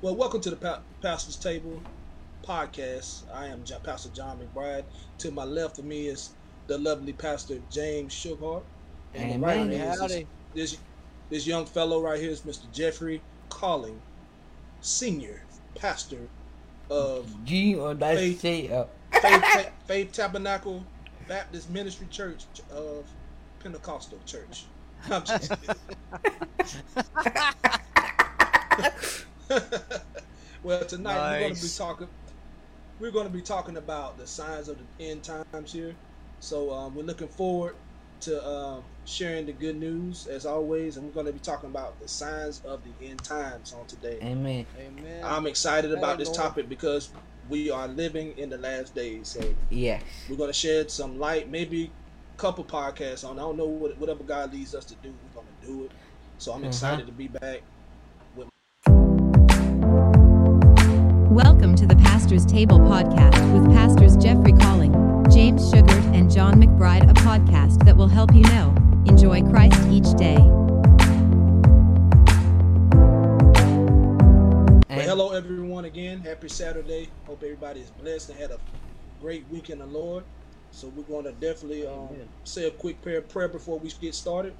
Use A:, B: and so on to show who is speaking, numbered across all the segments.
A: Well, welcome to the pa- Pastor's Table podcast. I am J- Pastor John McBride. To my left of me is the lovely Pastor James Sugar. And
B: Amen.
A: right me is this, this this young fellow right here is Mr. Jeffrey Calling, senior pastor of
B: G
A: Faith.
B: up.
A: Uh, Faith, Ta- Faith Tabernacle Baptist Ministry Church of Pentecostal Church. I'm just well, tonight we're going to be talking. We're going to be talking about the signs of the end times here. So um, we're looking forward to um, sharing the good news as always, and we're going to be talking about the signs of the end times on today.
B: Amen.
C: Amen.
A: I'm excited about this topic because we are living in the last days. So
B: Yes.
A: we're going to shed some light, maybe a couple podcasts on. I don't know what, whatever God leads us to do, we're going to do it. So I'm
B: Mhm.
A: excited to be back.
D: Welcome to the Pastor's Table podcast with Pastors Jeffrey Calling, James Sugart, and John McBride, a podcast that will help you know, enjoy Christ each day.
A: But hello, everyone, again. Happy Saturday. Hope everybody is blessed and had a great week in the Lord. So we're going to definitely um, say a quick prayer, prayer before we get started.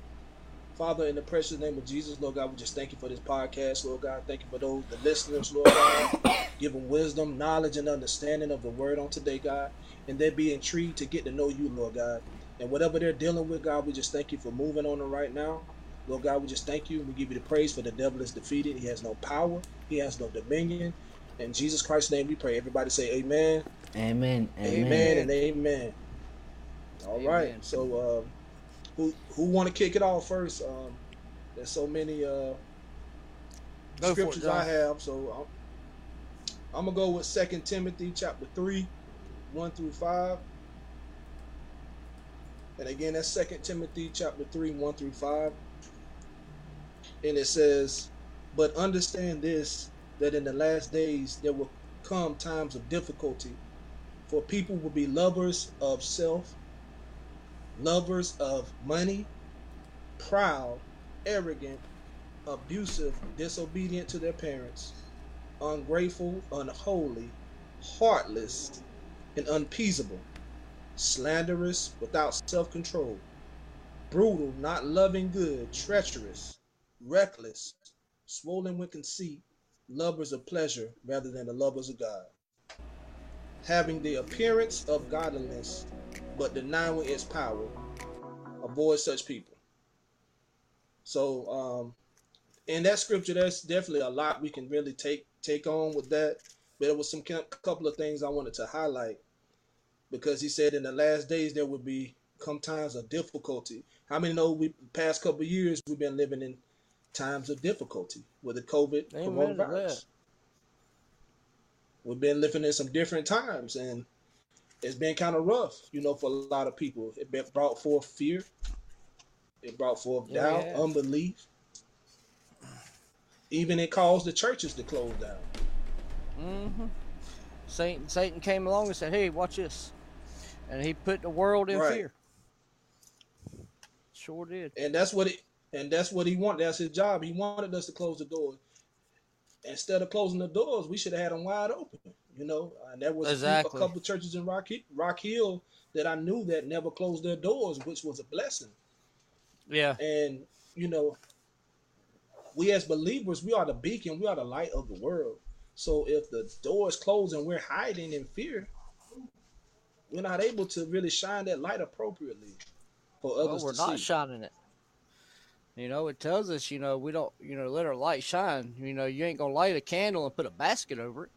A: Father, in the precious name of Jesus, Lord God, we just thank you for this podcast, Lord God. Thank you for those the listeners, Lord God. Give them wisdom, knowledge, and understanding of the word on today, God. And they be intrigued to get to know you, Lord God. And whatever they're dealing with, God, we just thank you for moving on them right now. Lord God, we just thank you. We give you the praise for the devil is defeated. He has no power. He has no dominion. In Jesus Christ's name we pray. Everybody say amen.
B: Amen.
A: Amen,
B: Amen.
A: and amen. All right.
C: Amen.
A: So um, who who want to kick it off first? Um, there's so many uh,
C: for it,
A: scriptures I have. So I'm, I'm gonna go with Second Timothy chapter three, one through five. And again, that's Second Timothy chapter three, one through five. And it says, "But understand this: that in the last days there will come times of difficulty, for people will be lovers of self, lovers of money, proud, arrogant, abusive, disobedient to their parents, ungrateful, unholy, heartless, and unpeaceable, slanderous, without self control, brutal, not loving good, treacherous, reckless, swollen with conceit, lovers of pleasure rather than the lovers of God, having the appearance of godliness, but denying its power. Avoid such people. So, um, in that scripture, there's definitely a lot we can really take take on with that. But there was some couple of things I wanted to highlight because he said in the last days there would be come times of difficulty. How many know we past couple of years we've been living in times of difficulty with the COVID
C: Amen
A: coronavirus. We've been living in some different times and it's been kind of rough, you know, for a lot of people. It been brought forth fear. It brought forth
C: Yeah,
A: doubt,
C: yeah.
A: unbelief. Even it caused the churches to close down.
C: Mm-hmm. Satan, Satan came along and said, "Hey, watch this," and he put the world in
A: Right.
C: fear. Sure did.
A: And that's what it and that's what he wanted. That's his job. He wanted us to close the doors. Instead of closing the doors, we should have had them wide open. You know, and there was a
C: Exactly.
A: a couple churches in Rock, Rock Hill that I knew that never closed their doors, which was a blessing.
C: Yeah.
A: And you know, we as believers, we are the beacon, we are the light of the world. So if the door is closed and we're hiding in fear, we're not able to really shine that light appropriately for others
C: Well,
A: we're
C: not
A: see.
C: shining it. You know, it tells us, you know, we don't, you know, let our light shine. You know, you ain't gonna light a candle and put a basket over it.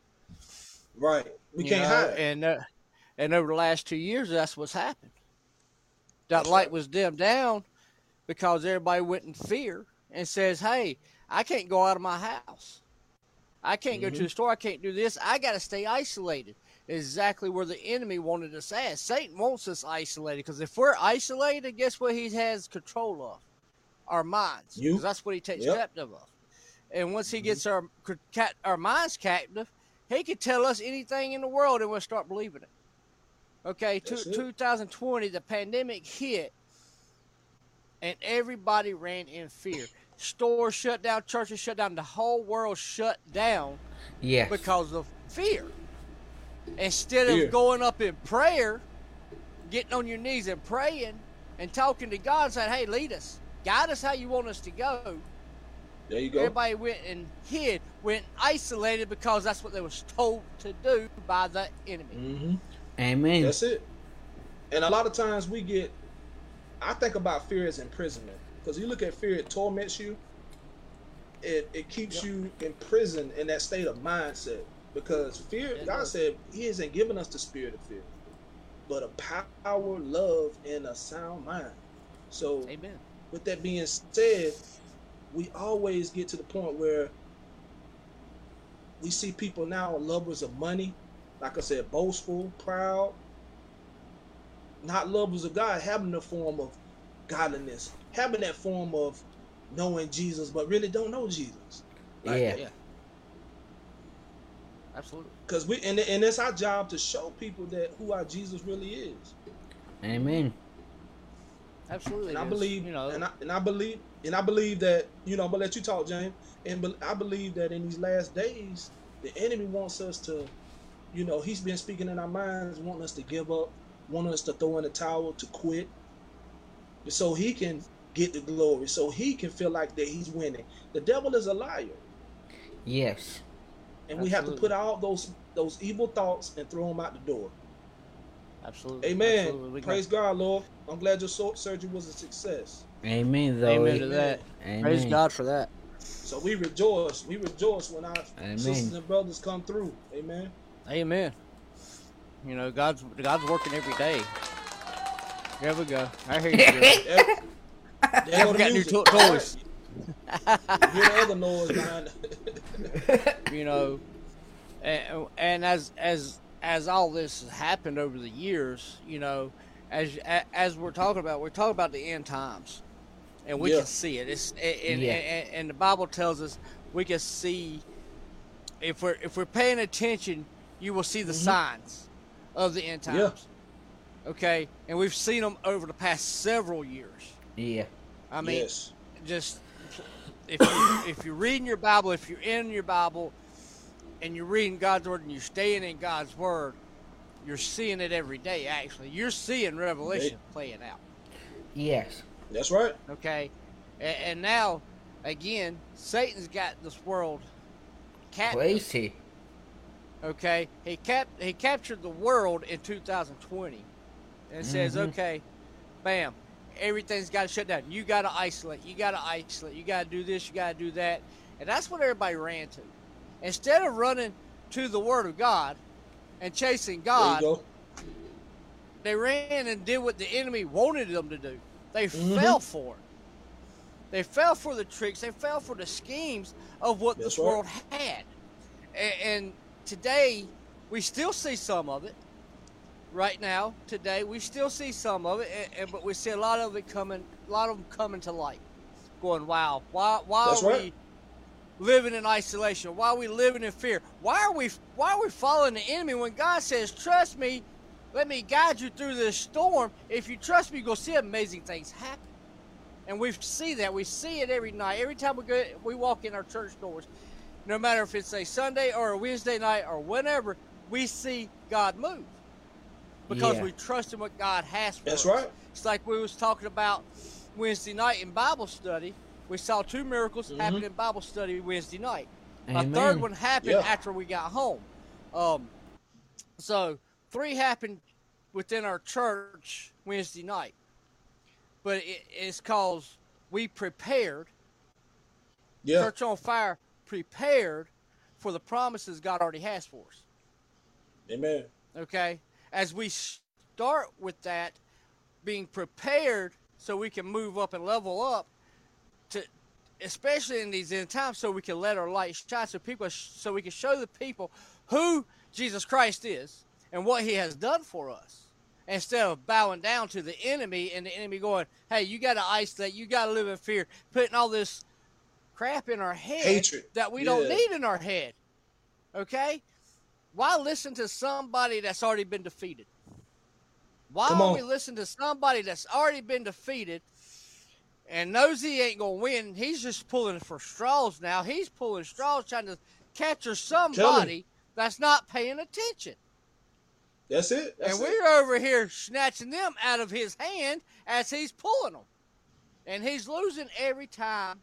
A: Right. We can't
C: know,
A: hide.
C: And uh, and over the last two years, that's what's happened. That
A: That's
C: light
A: right.
C: was dimmed down because everybody went in fear and says, "Hey, I can't go out of my house. I can't go to
A: Mhm.
C: the store. I can't do this. I got to stay isolated." Exactly where the enemy wanted us at. Satan wants us isolated because if we're isolated, guess what he has control of? Our minds.
A: You.
C: 'Cause that's what he takes
A: Yep.
C: captive of. And once he
A: Mhm.
C: gets our our minds captive, he could tell us anything in the world and we'll start believing it. Okay, two,
A: it.
C: 2020, the pandemic hit, and everybody ran in fear. Stores shut down, churches shut down, the whole world shut down
B: Yes.
C: because of fear. Instead
A: Fear.
C: of going up in prayer, getting on your knees and praying and talking to God, saying, "Hey, lead us, guide us how you want us to go."
A: There you go.
C: Everybody went and hid, went isolated because that's what they was told to do by the enemy.
A: hmm
B: Amen.
A: That's it. And a lot of times we get, I think about fear as imprisonment because you look at fear, it torments you. It it keeps
C: Yep.
A: you in prison in that state of mindset because fear.
C: It
A: God
C: does.
A: said He isn't giving us the spirit of fear, but a power, love, and a sound mind. So
C: Amen.
A: with that being said, we always get to the point where we see people now lovers of money, like I said, boastful, proud, not lovers of God, having the form of godliness, having that form of knowing Jesus, but really don't know Jesus. Like,
B: Yeah.
C: Yeah. Absolutely.
A: Because we and, and it's our job to show people that who our Jesus really is.
B: Amen.
C: Absolutely.
A: And I
C: it is.
A: believe,
C: you know,
A: and I and I believe, and I believe that you know. I'm gonna let you talk, James. And I believe that in these last days, the enemy wants us to, you know, he's been speaking in our minds, wanting us to give up, wanting us to throw in the towel, to quit, so he can get the glory, so he can feel like that he's winning. The devil is a liar,
B: Yes.
A: and we have to put all those those evil thoughts and throw them out the door.
C: absolutely.
A: Amen.
C: Absolutely.
A: Praise God, Lord. I'm glad your surgery was a success.
B: Amen. Though.
C: Amen to
A: Amen.
C: that.
B: Amen.
C: Praise God for that.
A: So we rejoice. We rejoice when our
B: Amen.
A: sisters and brothers come through. Amen.
C: Amen. You know, God's God's working every day. There we go. I hear you. Bill.
A: There, there go
C: got new to- toys.
A: You hear the other noise behind
C: you know, and, and as as as all this has happened over the years, you know, as as we're talking about, we're talking about the end times, and we
A: Yeah.
C: can see it. It's and,
B: Yeah.
C: and, and the Bible tells us we can see if we're if we're paying attention, you will see the signs of the end
A: Mm-hmm. Yeah.
C: times. Okay, and we've seen them over the past several years.
B: Yeah.
C: I mean,
A: yes.
C: just if you if you're reading your Bible, if you're in your Bible, and you're reading God's word and you're staying in God's word, you're seeing it every day. Actually, you're seeing Revelation playing out.
B: Yes.
A: That's right.
C: Okay, and, and now, again, Satan's got this world captive.
B: Crazy.
C: Okay, he cap he captured the world in 2020, and says,
B: Mhm.
C: okay, bam, everything's got to shut down. You got to isolate. You got to isolate. You got to do this. You got to do that, and that's what everybody ran to. Instead of running to the Word of God and chasing God,
A: There you go.
C: they ran and did what the enemy wanted them to do. They
A: Mhm.
C: fell for it. They fell for the tricks. They fell for the schemes of what
A: That's
C: this
A: right.
C: world had. And, and today, we still see some of it. Right now, today, we still see some of it, and, and but we see a lot of it coming. A lot of them coming to light. Going, wow, why? Why
A: That's
C: are
A: right.
C: we living in isolation? Why are we living in fear? Why are we? Why are we following the enemy when God says, "Trust me, let me guide you through this storm. If you trust me, you're gonna see amazing things happen." And we see that. We see it every night. Every time we go, we walk in our church doors. No matter if it's a Sunday or a Wednesday night or whenever, we see God move because
B: Yeah.
C: we trust in what God has for
A: That's
C: us.
A: right.
C: It's like we was talking about Wednesday night in Bible study. We saw two miracles
A: Mhm.
C: happen in Bible study Wednesday night.
B: Amen.
C: A third one happened
A: Yeah.
C: after we got home. Um, so three happened within our church Wednesday night, but it, it's cause we prepared.
A: Yeah.
C: Church on fire prepared for the promises God already has for us.
A: Amen.
C: Okay, as we start with that, being prepared so we can move up and level up to especially in these end times so we can let our light shine so people so we can show the people who Jesus Christ is and what he has done for us instead of bowing down to the enemy and the enemy going hey you got to isolate you got to live in fear putting all this crap in our head
A: Hatred.
C: that we don't need in our head okay why listen to somebody that's already been defeated why don't we listen to somebody that's already been defeated and knows he ain't gonna win? He's just pulling for straws now. He's pulling straws, trying to capture somebody that's not paying attention.
A: That's it. That's
C: and
A: it.
C: we're over here snatching them out of his hand as he's pulling them. And he's losing every time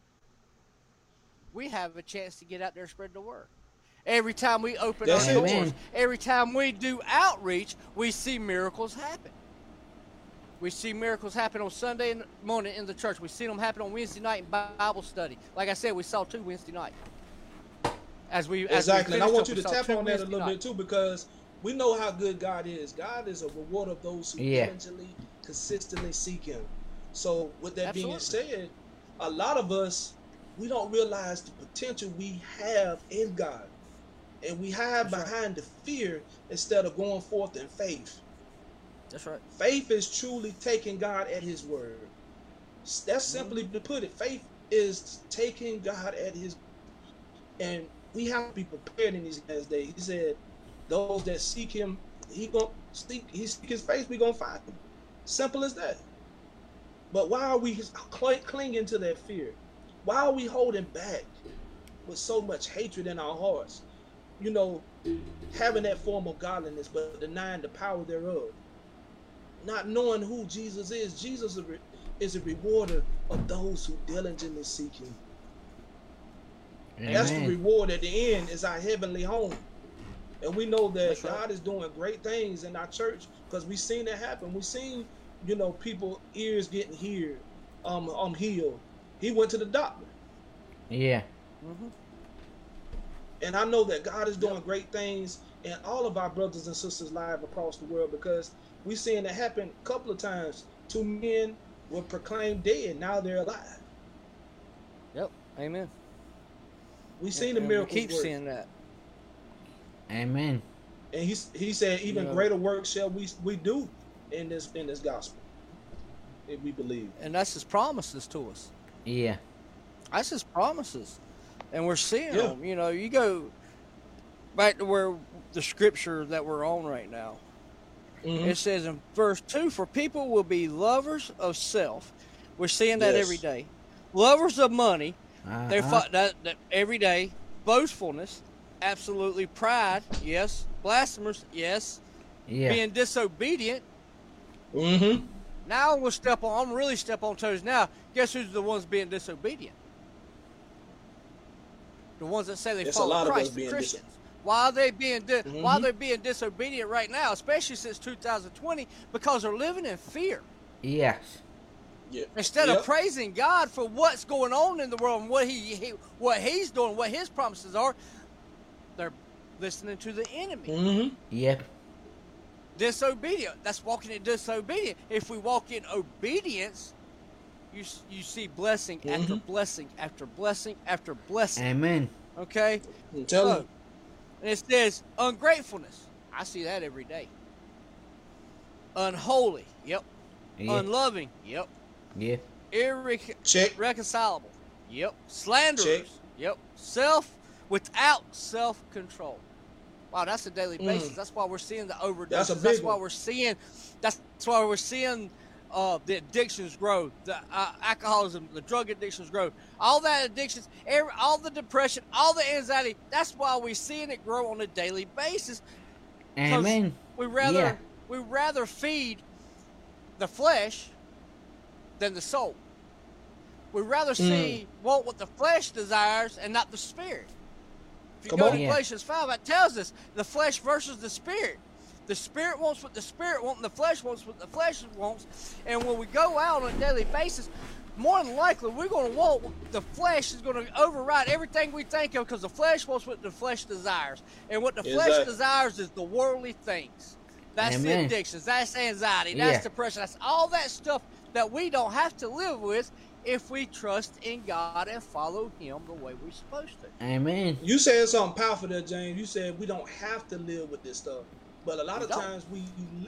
C: we have a chance to get out there and spread the word. Every time we open
A: That's
C: our doors,
B: Amen.
C: every time we do outreach, we see miracles happen. We see miracles happen on Sunday morning in the church. We see them happen on Wednesday night in Bible study. Like I said, we saw two Wednesday night. As we as we
A: Exactly. And I want
C: up,
A: you to tap on that a little
C: night.
A: bit too because we know how good God is. God is a rewarder of those who
B: Yeah.
A: diligently, consistently seek Him. So, with that being said, a lot of us we don't realize the potential we have in God, and we hide
C: That's right.
A: behind the fear instead of going forth in faith.
C: That's right.
A: Faith is truly taking God at His word. That's mm-hmm. simply to put it. Faith is taking God at His, and we have to be prepared in these last days. He said, "Those that seek Him, He gonna seek. He seek His face. We gonna find Him. Simple as that. But why are we cl- clinging to that fear? Why are we holding back with so much hatred in our hearts? You know, having that form of godliness, but denying the power thereof not knowing who Jesus is. Jesus is a, re- is a rewarder of those who diligently seek Him. That's the reward at the end is our heavenly home. And we know that
C: That's right.
A: God is doing great things in our church because we've seen it happen. We've seen, you know, people ears getting healed, um, um, healed. He went to the doctor.
B: Yeah.
C: hmm
A: And I know that God is doing great things in all of our brothers and sisters' lives across the world because we've seen it happen a couple of times. Two men were proclaimed dead, now they're alive.
C: Yep. Amen.
A: We've seen the
C: And
A: miracles
C: We keep
A: work.
C: seeing that.
B: Amen.
A: And he, he said, even
C: Yeah.
A: greater work shall we we do in this in this gospel. If we believe.
C: And that's his promises to us.
B: Yeah.
C: That's his promises. And we're seeing
A: Yeah.
C: them. You know, you go back to where the scripture that we're on right now.
A: Mhm.
C: It says in verse 2 For people will be lovers of self. We're seeing that
A: Yes.
C: every day. Lovers of money. They
B: Uh-huh.
C: fight that, that every day. Boastfulness. Absolutely. Pride. Yes. Blasphemers. Yes.
B: Yeah.
C: Being disobedient.
A: Mm-hmm.
C: Now we'll step on. I'm really step on toes. Now, guess who's the ones being disobedient? The ones that say they
A: It's a
C: follow
A: lot of us
C: Christ, the
A: being dis-
C: Christians. why are they being di- why are
A: Mhm.
C: they being disobedient right now, especially since 2020? Because they're living in fear
B: Yes.
A: Yeah.
C: instead
A: Yep.
C: of praising God for what's going on in the world and what he, he what He's doing, what His promises are. They're listening to the enemy.
A: Mm-hmm.
B: Yep.
C: disobedient. That's walking in disobedience. If we walk in obedience, you you see blessing after
A: Mhm.
C: blessing after blessing after blessing.
B: Amen.
C: Okay,
A: I'm
C: so and it says ungratefulness. I see that every day. Unholy. Yep.
B: Yeah.
C: Unloving. Yep.
B: yeah.
A: you. Check.
C: Irreconcilable. Yep. Slanderers.
A: Check.
C: Yep. Self without self control. Wow, that's a daily
A: Mm.
C: basis. That's why we're seeing the overdoses.
A: That's a big
C: That's,
A: why
C: we're seeing. That's why we're seeing uh, the addictions grow, the uh, alcoholism, the drug addictions grow, all that addictions, every, all the depression, all the anxiety. That's why we're seeing it grow on a daily basis.
B: Amen.
C: We rather
B: Yeah.
C: we rather feed the flesh than the soul. We rather
A: Mm.
C: see want what the flesh desires and not the spirit. If you
A: Come
C: go
A: on.
C: to Galatians five, it tells us the flesh versus the spirit. The spirit wants what the spirit wants, and the flesh wants what the flesh wants. And when we go out on a daily basis, more than likely we're going to want the flesh is going to override everything we think of because the flesh wants what the flesh desires, and what the flesh
A: Exactly.
C: desires is the worldly things. That's the addictions. That's anxiety. That's
B: Yeah.
C: depression. That's all that stuff that we don't have to live with if we trust in God and follow Him the way we're supposed to.
B: Amen.
A: You said something powerful there, James. You said we don't have to live with this stuff, but a lot
C: We
A: of
C: don't.
A: times we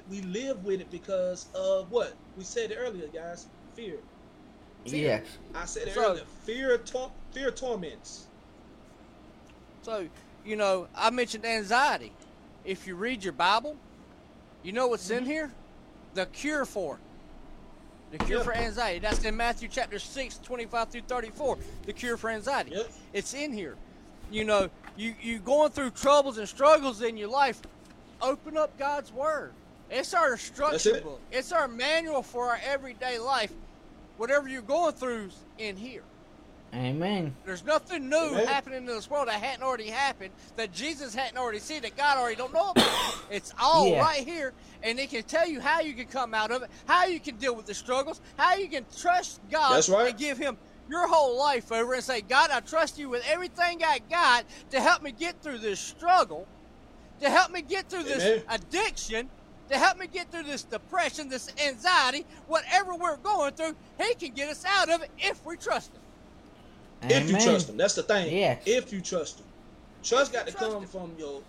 A: we live with it because of what we said it earlier, guys. Fear.
B: Yes.
A: I said it
C: So-
A: earlier. Fear, tor- fear torments.
C: So, you know, I mentioned anxiety. If you read your Bible, you know what's in mm-hmm. here? The cure for it. The cure
A: Yeah.
C: for anxiety. That's in Matthew chapter 6, 25 through 34. The cure for anxiety.
A: Yep.
C: It's in here. You know, you you going through troubles and struggles in your life, open up God's Word. It's our instruction
A: it.
C: book. It's our manual for our everyday life. Whatever you're going through's in here.
B: Amen.
C: There's nothing new
A: Amen.
C: happening in this world that hadn't already happened, that Jesus hadn't already seen, that God already don't know about. it's all
B: Yeah.
C: right here, and it can tell you how you can come out of it, how you can deal with the struggles, how you can trust God
A: That's right.
C: and give Him your whole life over and say, God, I trust you with everything I got to help me get through this struggle, to help me get through this addiction, to help me get through this depression, this anxiety, whatever we're going through, He can get us out of it if we trust Him.
A: If you trust him, that's the thing.
B: Yes.
A: If you trust him, trust got to
C: Trust
A: come
C: him.
A: from your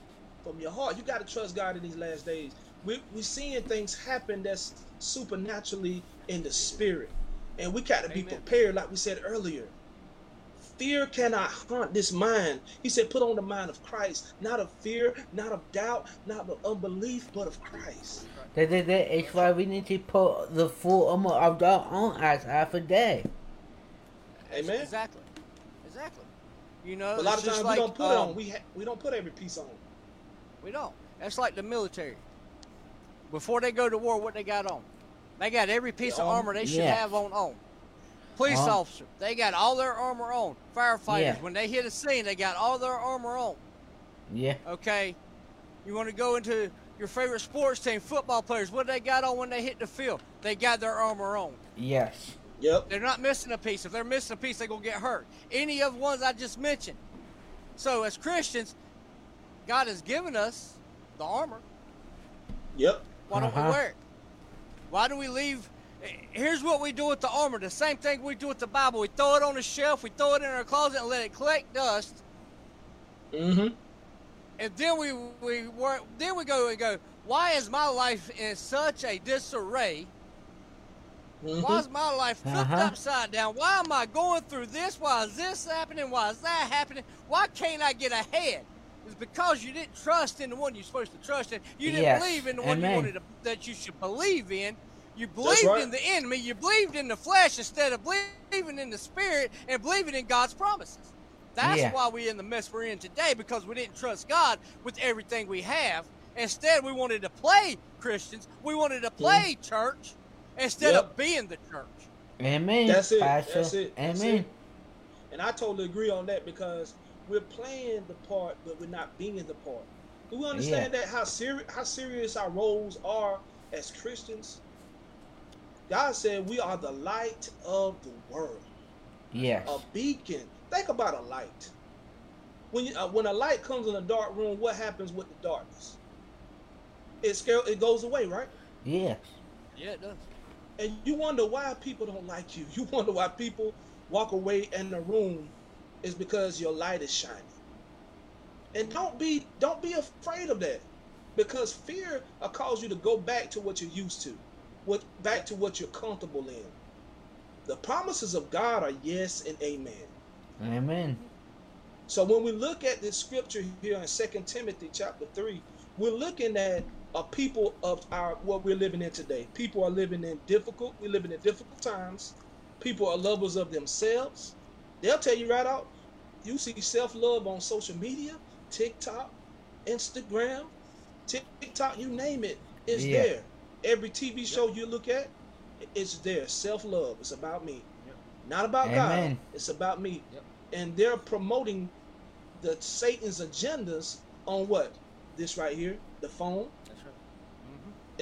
A: from your heart. You got to trust God in these last days. We we seeing things happen that's supernaturally in the spirit, and we got to be prepared, like we said earlier. Fear cannot haunt this mind. He said, "Put on the mind of Christ, not of fear, not of doubt, not of unbelief, but of Christ."
B: That, that, that is why we need to put the full armor of God on us half a day.
A: Amen.
C: Exactly. Exactly. You know,
A: But a lot of times
C: like,
A: we don't put
C: um,
A: on. We ha- we don't put every piece on.
C: We don't. That's like the military. Before they go to war, what they got on? They got every piece
A: The
C: of
A: armor.
C: armor they should
B: Yeah.
C: have on on. Police
B: Uh-huh.
C: officer, they got all their armor on. Firefighters,
B: Yeah.
C: when they hit a scene, they got all their armor on.
B: Yeah.
C: Okay, you want to go into your favorite sports team, football players, what they got on when they hit the field? They got their armor on.
B: Yes.
A: Yep.
C: They're not missing a piece. If they're missing a piece, they're gonna get hurt. Any of the ones I just mentioned. So as Christians, God has given us the armor.
A: Yep.
C: Why don't we
B: Uh-huh.
C: wear it? Why do we leave? Here's what we do with the armor. The same thing we do with the Bible. We throw it on the shelf. We throw it in our closet and let it collect dust.
A: Mm-hmm.
C: And then we we work. Then we go and go. Why is my life in such a disarray?
A: Mm-hmm.
C: Why is my life flipped
B: Uh-huh.
C: upside down? Why am I going through this? Why is this happening? Why is that happening? Why can't I get ahead? It's because you didn't trust in the one you're supposed to trust in. You didn't
B: Yes.
C: believe in the one you wanted to, that you should believe in. You believed
A: right.
C: in the enemy. You believed in the flesh instead of believing in the spirit and believing in God's promises. That's
B: Yeah.
C: why we're in the mess we're in today because we didn't trust God with everything we have. Instead, we wanted to play Christians. We wanted to play church instead
A: Yep.
C: of being the church.
B: Amen.
A: That's it.
B: Pastor.
A: That's it. That's
B: Amen.
A: it. And I totally agree on that because we're playing the part, but we're not being the part. Do we understand that how serious how serious our roles are as Christians? God said we are the light of the world,
B: Yes.
A: a beacon. Think about a light. When you, uh, when a light comes in a dark room, what happens with the darkness? It scare, it goes away, right?
B: Yes.
C: Yeah, it does.
A: And you wonder why people don't like you. You wonder why people walk away in the room is because your light is shining. And don't be don't be afraid of that. Because fear will cause you to go back to what you're used to. What back to what you're comfortable in. The promises of God are yes and amen.
B: Amen.
A: So when we look at this scripture here in 2 Timothy chapter 3, we're looking at a people of our what we're living in today. People are living in difficult, we're living in difficult times. People are lovers of themselves. They'll tell you right out, you see self-love on social media, TikTok, Instagram, TikTok, you name it, it's
B: Yeah.
A: there. Every TV show you look at, it's there. Self-love. It's about me.
C: Yep.
A: Not about God. It's about me
C: Yep.
A: and they're promoting the Satan's agendas on what? This right here, the phone.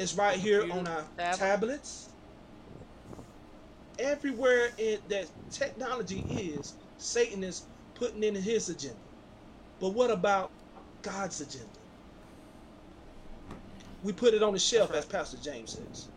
C: That's right.
A: It's right here on our
C: tablet.
A: tablets. Everywhere in that technology is, Satan is putting in his agenda. But what about God's agenda? We put it on the shelf,
C: That's
A: as Pastor James says.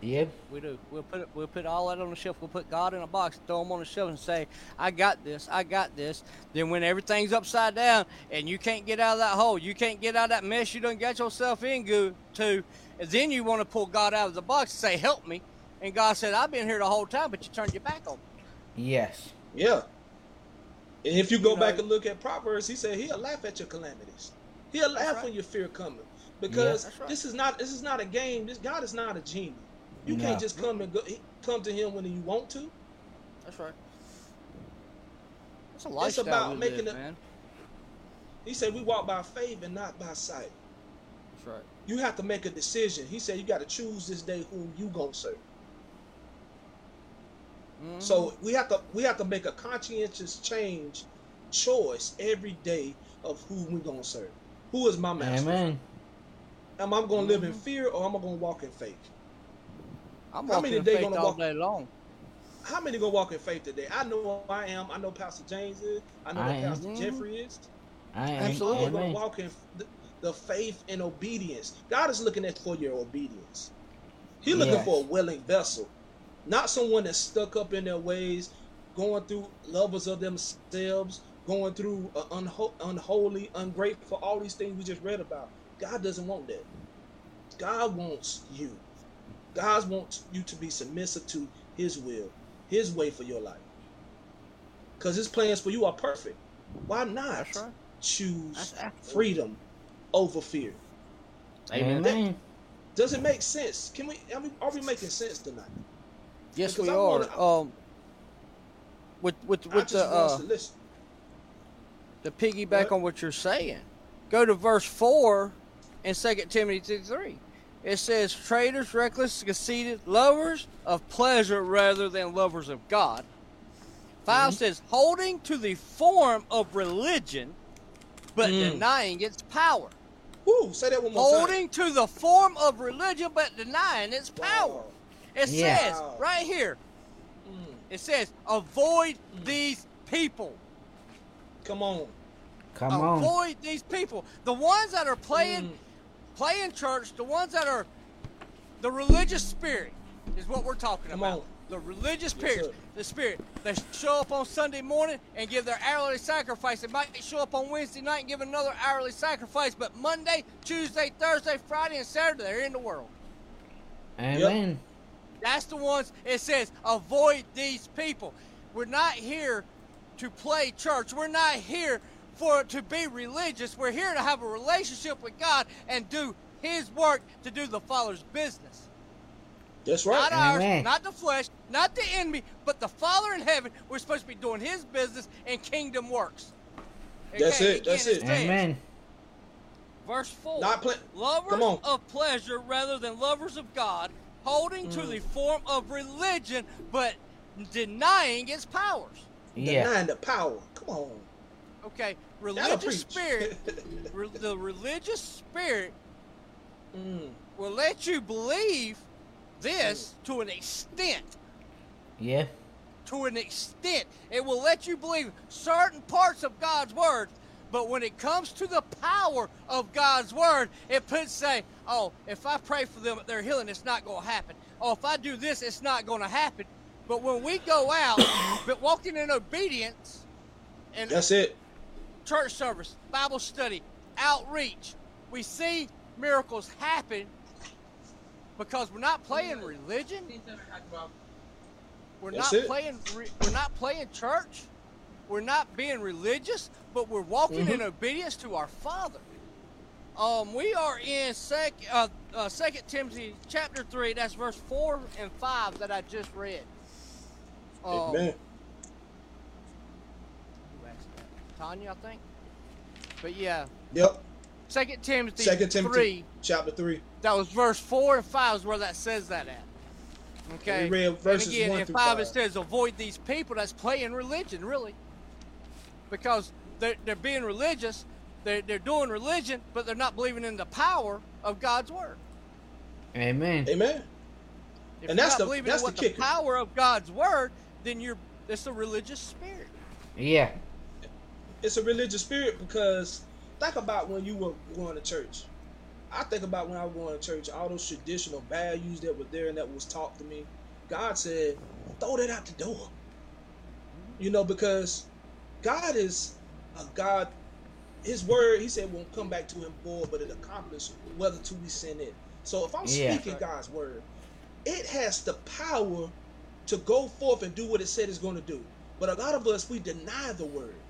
B: Yep.
C: We do. We'll put it, we'll put all that on the shelf. We'll put God in a box, throw him on the shelf, and say, "I got this. I got this." Then when everything's upside down and you can't get out of that hole, you can't get out of that mess you done got yourself in go to, and then you want to pull God out of the box and say, "Help me." And God said, "I've been here the whole time, but you turned your back on me."
B: Yes.
A: Yeah. And if you go
C: You know-
A: back and look at Proverbs, he said he'll laugh at your calamities. He'll laugh
C: right.
A: when your fear coming. Because
C: That's right.
A: this is not this is not a game. This God is not a genie. You
B: No.
A: can't just come and go come to him when you want to.
C: That's right. That's a lifestyle
A: about
C: we
A: making
C: live,
A: it-
C: man.
A: He said we walk by faith and not by sight.
C: That's right.
A: You have to make a decision. He said you got to choose this day whom you gonna serve.
C: Mhm.
A: So we have to we have to make a conscientious change, choice every day of who we gonna serve. Who is my master?
B: Amen.
A: Am I gonna live in
C: Mhm.
A: fear or am I gonna walk in faith?
C: I'm
A: how
C: walking
A: many
C: in
A: they
C: faith
A: gonna
C: all
A: walk-
C: day long.
A: How many gonna walk in faith today? I know who I am. I know Pastor James is. I know
B: I
A: that
B: am.
A: Pastor. Jeffrey is.
B: I am.
C: Absolutely.
A: We're gonna walk in the, faith and obedience. God is looking at for your obedience. He's looking
B: Yes.
A: for a willing vessel, not someone that's stuck up in their ways, going through lovers of themselves, going through unho- unholy, ungrateful, all these things we just read about. God doesn't want that. God wants you. God wants you to be submissive to His will, His way for your life. Because His plans for you are perfect. Why not
C: right.
A: choose freedom over fear?
B: Amen.
A: Does it make sense? Can we? Are we, are we making sense tonight?
C: Yes,
A: Because
C: we
A: I
C: are.
A: wanna-
C: um, with with
A: I
C: with
A: just
C: the uh,
A: to listen.
C: to piggyback
A: What?
C: on what you're saying, go to verse four in Second Timothy three. It says, "Traitors, reckless, conceited, lovers of pleasure rather than lovers of God." 5
A: Mhm.
C: says, "Holding to the form of religion, but
A: Mm.
C: denying its power."
A: Woo, say that one more
C: Holding to the form of religion, but denying its power.
A: Wow.
C: It
B: Yeah.
C: says
A: Wow.
C: right here.
A: Mm,
C: It says, "Avoid
A: Mm.
C: these people."
A: come on.
B: Come on.
C: Avoid these people. The ones that are playing
A: Mm,
C: playing church, the ones that are the religious spirit is what we're talking
A: Come
C: about.
A: on.
C: The religious
A: Yes,
C: spirit, the spirit. They show up on Sunday morning and give their hourly sacrifice. They might show up on Wednesday night and give another hourly sacrifice, but Monday, Tuesday, Thursday, Friday, and Saturday they're in the world.
B: Amen.
C: That's the ones it says avoid these people. We're not here to play church. We're not here for to be religious. We're here to have a relationship with God and do his work to do the Father's business.
A: That's right.
C: Not ours,
B: Amen.
C: not the flesh, not the enemy, but the Father in heaven. We're supposed to be doing his business and kingdom works.
A: That's it, that's it.
C: says,
B: Amen.
C: Verse 4.
A: Not play.
C: Lovers
A: Come on.
C: of pleasure rather than lovers of God, holding to
A: Mm.
C: the form of religion, but denying its powers.
B: Yeah.
A: Denying the power. Come on.
C: Okay, religious spirit, re- the religious spirit
A: Mm,
C: will let you believe this to an extent.
B: Yeah.
C: To an extent, it will let you believe certain parts of God's word. But when it comes to the power of God's word, it puts say, "Oh, if I pray for them, at their healing, it's not going to happen. Oh, if I do this, it's not going to happen." But when we go out, but walking in obedience, and
A: that's it.
C: church service, Bible study, outreach. We see miracles happen because we're not playing religion. We're
A: That's
C: not
A: it.
C: playing. Re- we're not playing church. We're not being religious, but we're walking in
A: Mhm.
C: obedience to our Father. Um, we are in sec, uh, uh, Second Timothy chapter three. That's verse four and five that I just read. Um,
A: Amen.
C: who asked that? Tanya, I think. But yeah,
A: Yep.
C: Second Timothy,
A: Second Timothy,
C: three.
A: chapter three.
C: That was verse four and five is where that says that at. Okay.
A: We read verses
C: and again,
A: one
C: in
A: through
C: five, it says avoid these people that's playing religion, really, because they're they're being religious, they're they're doing religion, but they're not believing in the power of God's word.
B: Amen.
A: Amen.
C: If
A: And
C: you're
A: that's
C: not
A: the-
C: believing
A: that's
C: in
A: the
C: what
A: kicker.
C: power of God's word, then you're it's a religious spirit.
B: Yeah.
A: It's a religious spirit because think about when you were going to church. I think about when I was going to church, all those traditional values that were there and that was taught to me. God said, throw that out the door. You know, because God is a God, His word, He said, won't come back to Him void, but it accomplish whether to be sent it. So if I'm
B: Yeah.
A: speaking God's word, it has the power to go forth and do what it said it's going to do. But a lot of us, we deny the word.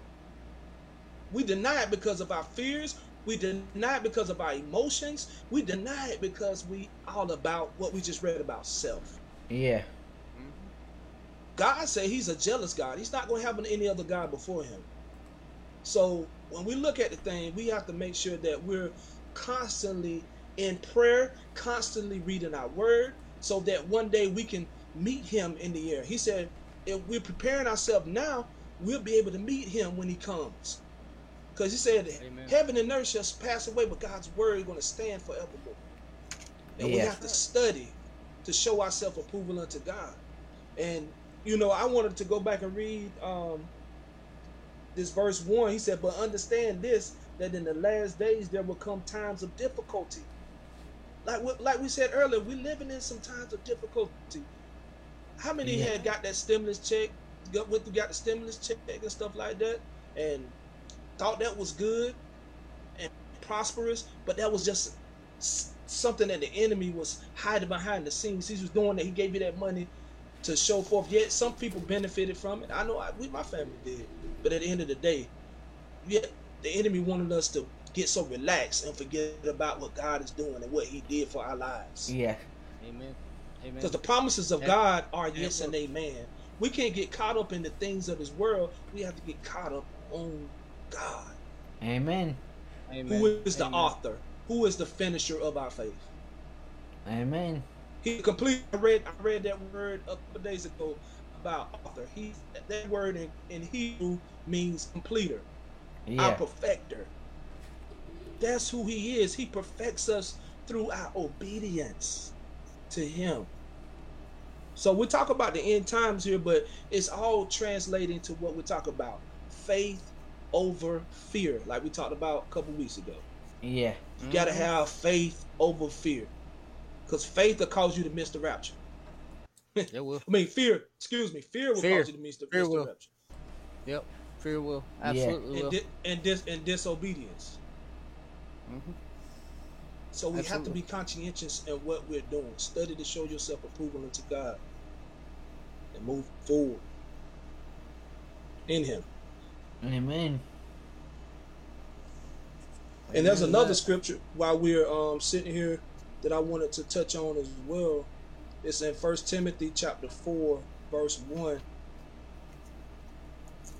A: We deny it because of our fears. We deny it because of our emotions. We deny it because we all about what we just read about self.
B: Yeah. Mm-hmm.
A: God said he's a jealous God. He's not going to have any other God before him. So when we look at the thing, we have to make sure that we're constantly in prayer, constantly reading our word, so that one day we can meet him in the air. He said, if we're preparing ourselves now, we'll be able to meet him when he comes. Because he said,
C: Amen.
A: heaven and earth shall pass away, but God's word is going to stand forevermore. And we have to study to show ourselves approval unto God. And, you know, I wanted to go back and read um, this verse 1. He said, But understand this, that in the last days there will come times of difficulty. Like, what- like we said earlier, we're living in some times of difficulty. How many
B: Yeah.
A: had got that stimulus check, got, went, got the stimulus check and stuff like that, and thought that was good and prosperous, but that was just something that the enemy was hiding behind the scenes. He was doing that. He gave you that money to show forth. Yet some people benefited from it. I know I, we, my family did, but at the end of the day, yet the enemy wanted us to get so relaxed and forget about what God is doing and what He did for our lives.
B: Yeah.
C: Amen. Amen.
A: Because the promises of God are yes and amen. We can't get caught up in the things of this world. We have to get caught up on God.
B: Amen.
C: Amen.
A: Who is the
C: Amen.
A: author? Who is the finisher of our faith?
B: Amen.
A: He complete. I read. I read that word a couple days ago about author. He that word in, in Hebrew means completer,
B: yeah.
A: our perfecter. That's who he is. He perfects us through our obedience to him. So we talk about the end times here, but it's all translating to what we talk about: faith over fear, like we talked about a couple weeks ago.
B: Yeah.
A: You got to
C: Mhm.
A: have faith over fear, because faith will cause you to miss the rapture.
C: It will.
A: I mean, fear. Excuse me, fear will
C: Fear.
A: cause you to miss the, miss the rapture,
C: Yep. Fear will.
B: Yeah.
C: Absolutely
A: and
C: will.
A: di- and dis- and disobedience.
C: Mhm.
A: So we have to be conscientious in what we're doing. Study to show yourself approval unto God, and move forward in Him.
B: Amen.
A: And there's another scripture while we're um, sitting here that I wanted to touch on as well. It's in First Timothy chapter four, verse one.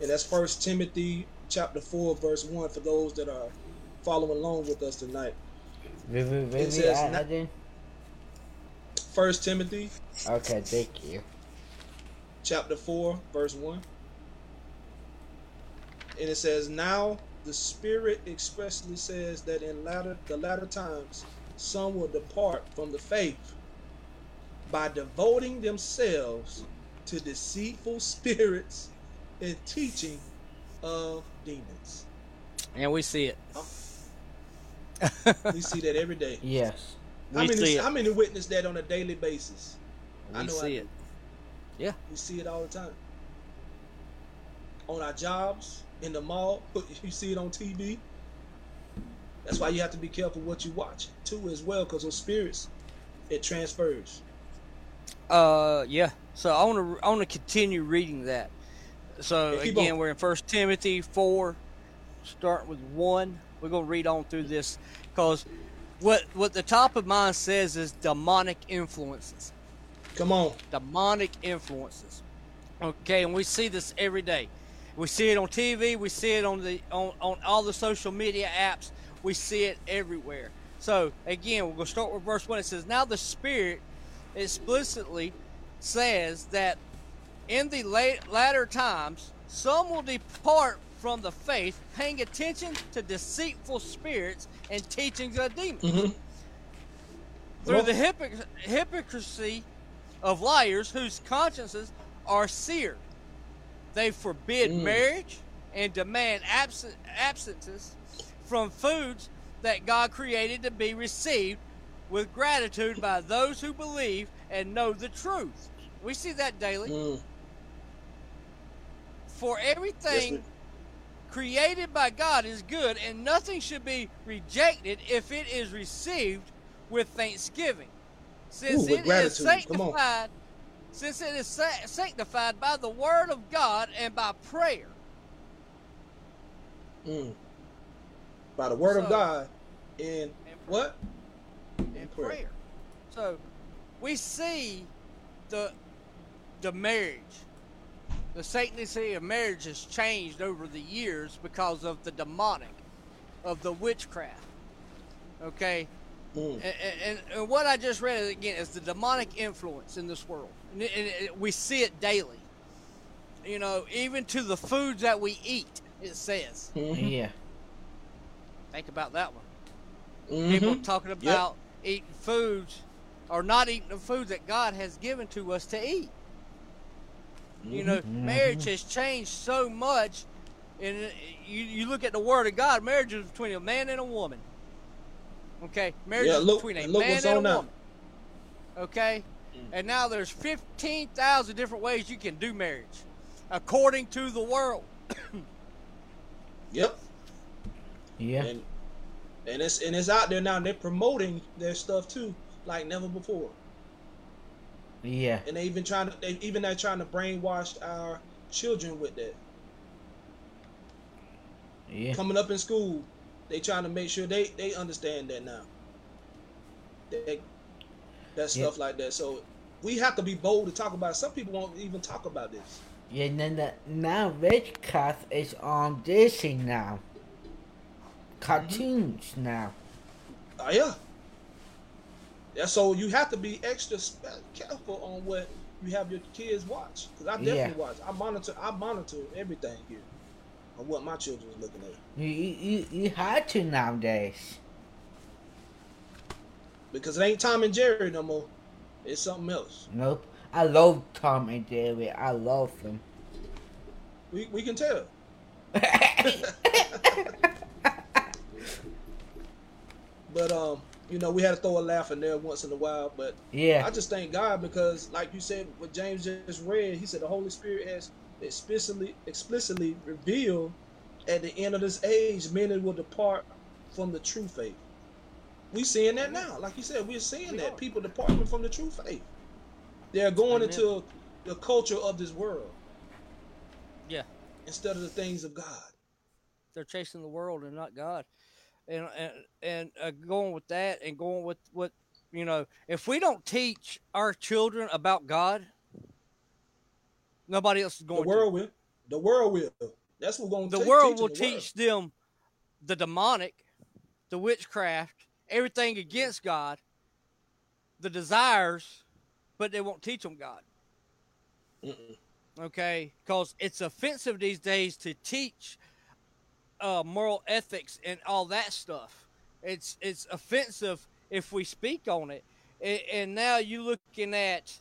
A: And that's First Timothy chapter four, verse one for those that are following along with us tonight.
B: Vivi, Vivi,
A: says
B: I, I.
A: First Timothy
B: Okay, thank you.
A: chapter 4 verse 1 and it says now the spirit expressly says that in latter the latter times some will depart from the faith by devoting themselves to deceitful spirits and teaching of demons
C: And we see it.
A: we see that every day
B: Yes.
A: how
C: We
A: many
C: see it.
A: how many witness that on a daily basis I
C: We
A: know
C: see
A: do.
C: it. Yeah.
A: We see it all the time. On our jobs, in the mall, you see it on TV. That's why you have to be careful what you watch too, as well, because those spirits, it transfers.
C: Uh, yeah. So I want to I want to continue reading that. So
A: Yeah,
C: again,
A: on.
C: we're in First Timothy four, starting with one. We're gonna read on through this because what what the top of mine says is demonic influences.
A: Come on,
C: Demonic influences. Okay, and we see this every day. We see it on TV. We see it on the on, on all the social media apps. We see it everywhere. So again, we're gonna start with verse one. It says, "Now the Spirit explicitly says that in the late, latter times some will depart from the faith, paying attention to deceitful spirits and teachings of demons."
A: Mhm.
C: through
A: Well-
C: the hypoc- hypocrisy of liars whose consciences are seared. They forbid
A: Mm.
C: marriage and demand absent- absences from foods that God created to be received with gratitude by those who believe and know the truth. We see that daily.
A: Mm.
C: For everything
A: we-
C: created by God is good, and nothing should be rejected if it is received with thanksgiving, since
A: Ooh, with
C: it is sanctified. Since it is sanctified by the word of God and by prayer.
A: Mm. By the word of God and
C: And
A: what?
C: and
A: prayer.
C: prayer. So we see the the marriage the sanctity of marriage has changed over the years because of the demonic, of the witchcraft. Okay,
A: Mm.
C: and, and, and what I just read again is the demonic influence in this world, and, it, it, we see it daily. You know, even to the foods that we eat, it says.
A: Mhm.
B: Yeah.
C: Think about that one.
A: Mhm.
C: People talking about eating foods or not eating the foods that God has given to us to eat. You know, marriage has changed so much. And you, you look at the Word of God, marriage is between a man and a woman. Okay? Marriage
A: Yeah,
C: is
A: look-
C: between a
A: and look
C: man
A: what's
C: and a
A: on now.
C: woman. Okay? Mm. And now there's 15,000 different ways you can do marriage according to the world.
A: Yep.
B: Yeah.
A: And and it's and it's out there now. And they're promoting their stuff too, like never before.
B: Yeah.
A: And they even trying to they even they're trying to brainwash our children with that.
B: Yeah.
A: Coming up in school, they trying to make sure they they understand that now. They, that
B: Yeah.
A: stuff like that. So we have to be bold to talk about. it. Some people won't even talk about this.
B: Yeah, and then the, now Witchcraft is on Disney now. Cartoons mm-hmm. now.
A: Oh yeah. Yeah. So you have to be extra careful on what you have your kids watch. Because I definitely
B: Yeah.
A: watch. I monitor. I monitor everything here what my children is looking at.
B: You, you, you, you had to nowadays.
A: Because it ain't Tom and Jerry no more. It's something else.
B: Nope. I love Tom and Jerry. I love them.
A: We we can tell. But um, you know, we had to throw a laugh in there once in a while. But
B: yeah.
A: I just thank God because, like you said, what James just read, he said the Holy Spirit has explicitly explicitly revealed at the end of this age, many will depart from the true faith. We seeing that now, like you said, we're seeing
C: We
A: that
C: are.
A: people departing from the true faith. They're going
C: Amen.
A: into the culture of this world
C: Yeah.
A: instead of the things of God.
C: they're chasing the world and not God. And and and uh, going with that and going with what you know, if we don't teach our children about God, nobody else is going.
A: The world will. The world will. That's what going
C: to.
A: to
C: The world will teach them the demonic, the witchcraft, everything against God, the desires, but they won't teach them God.
A: Mm-mm.
C: okay because it's offensive these days to teach uh, moral ethics and all that stuff it's it's offensive if we speak on it and, and now you're looking at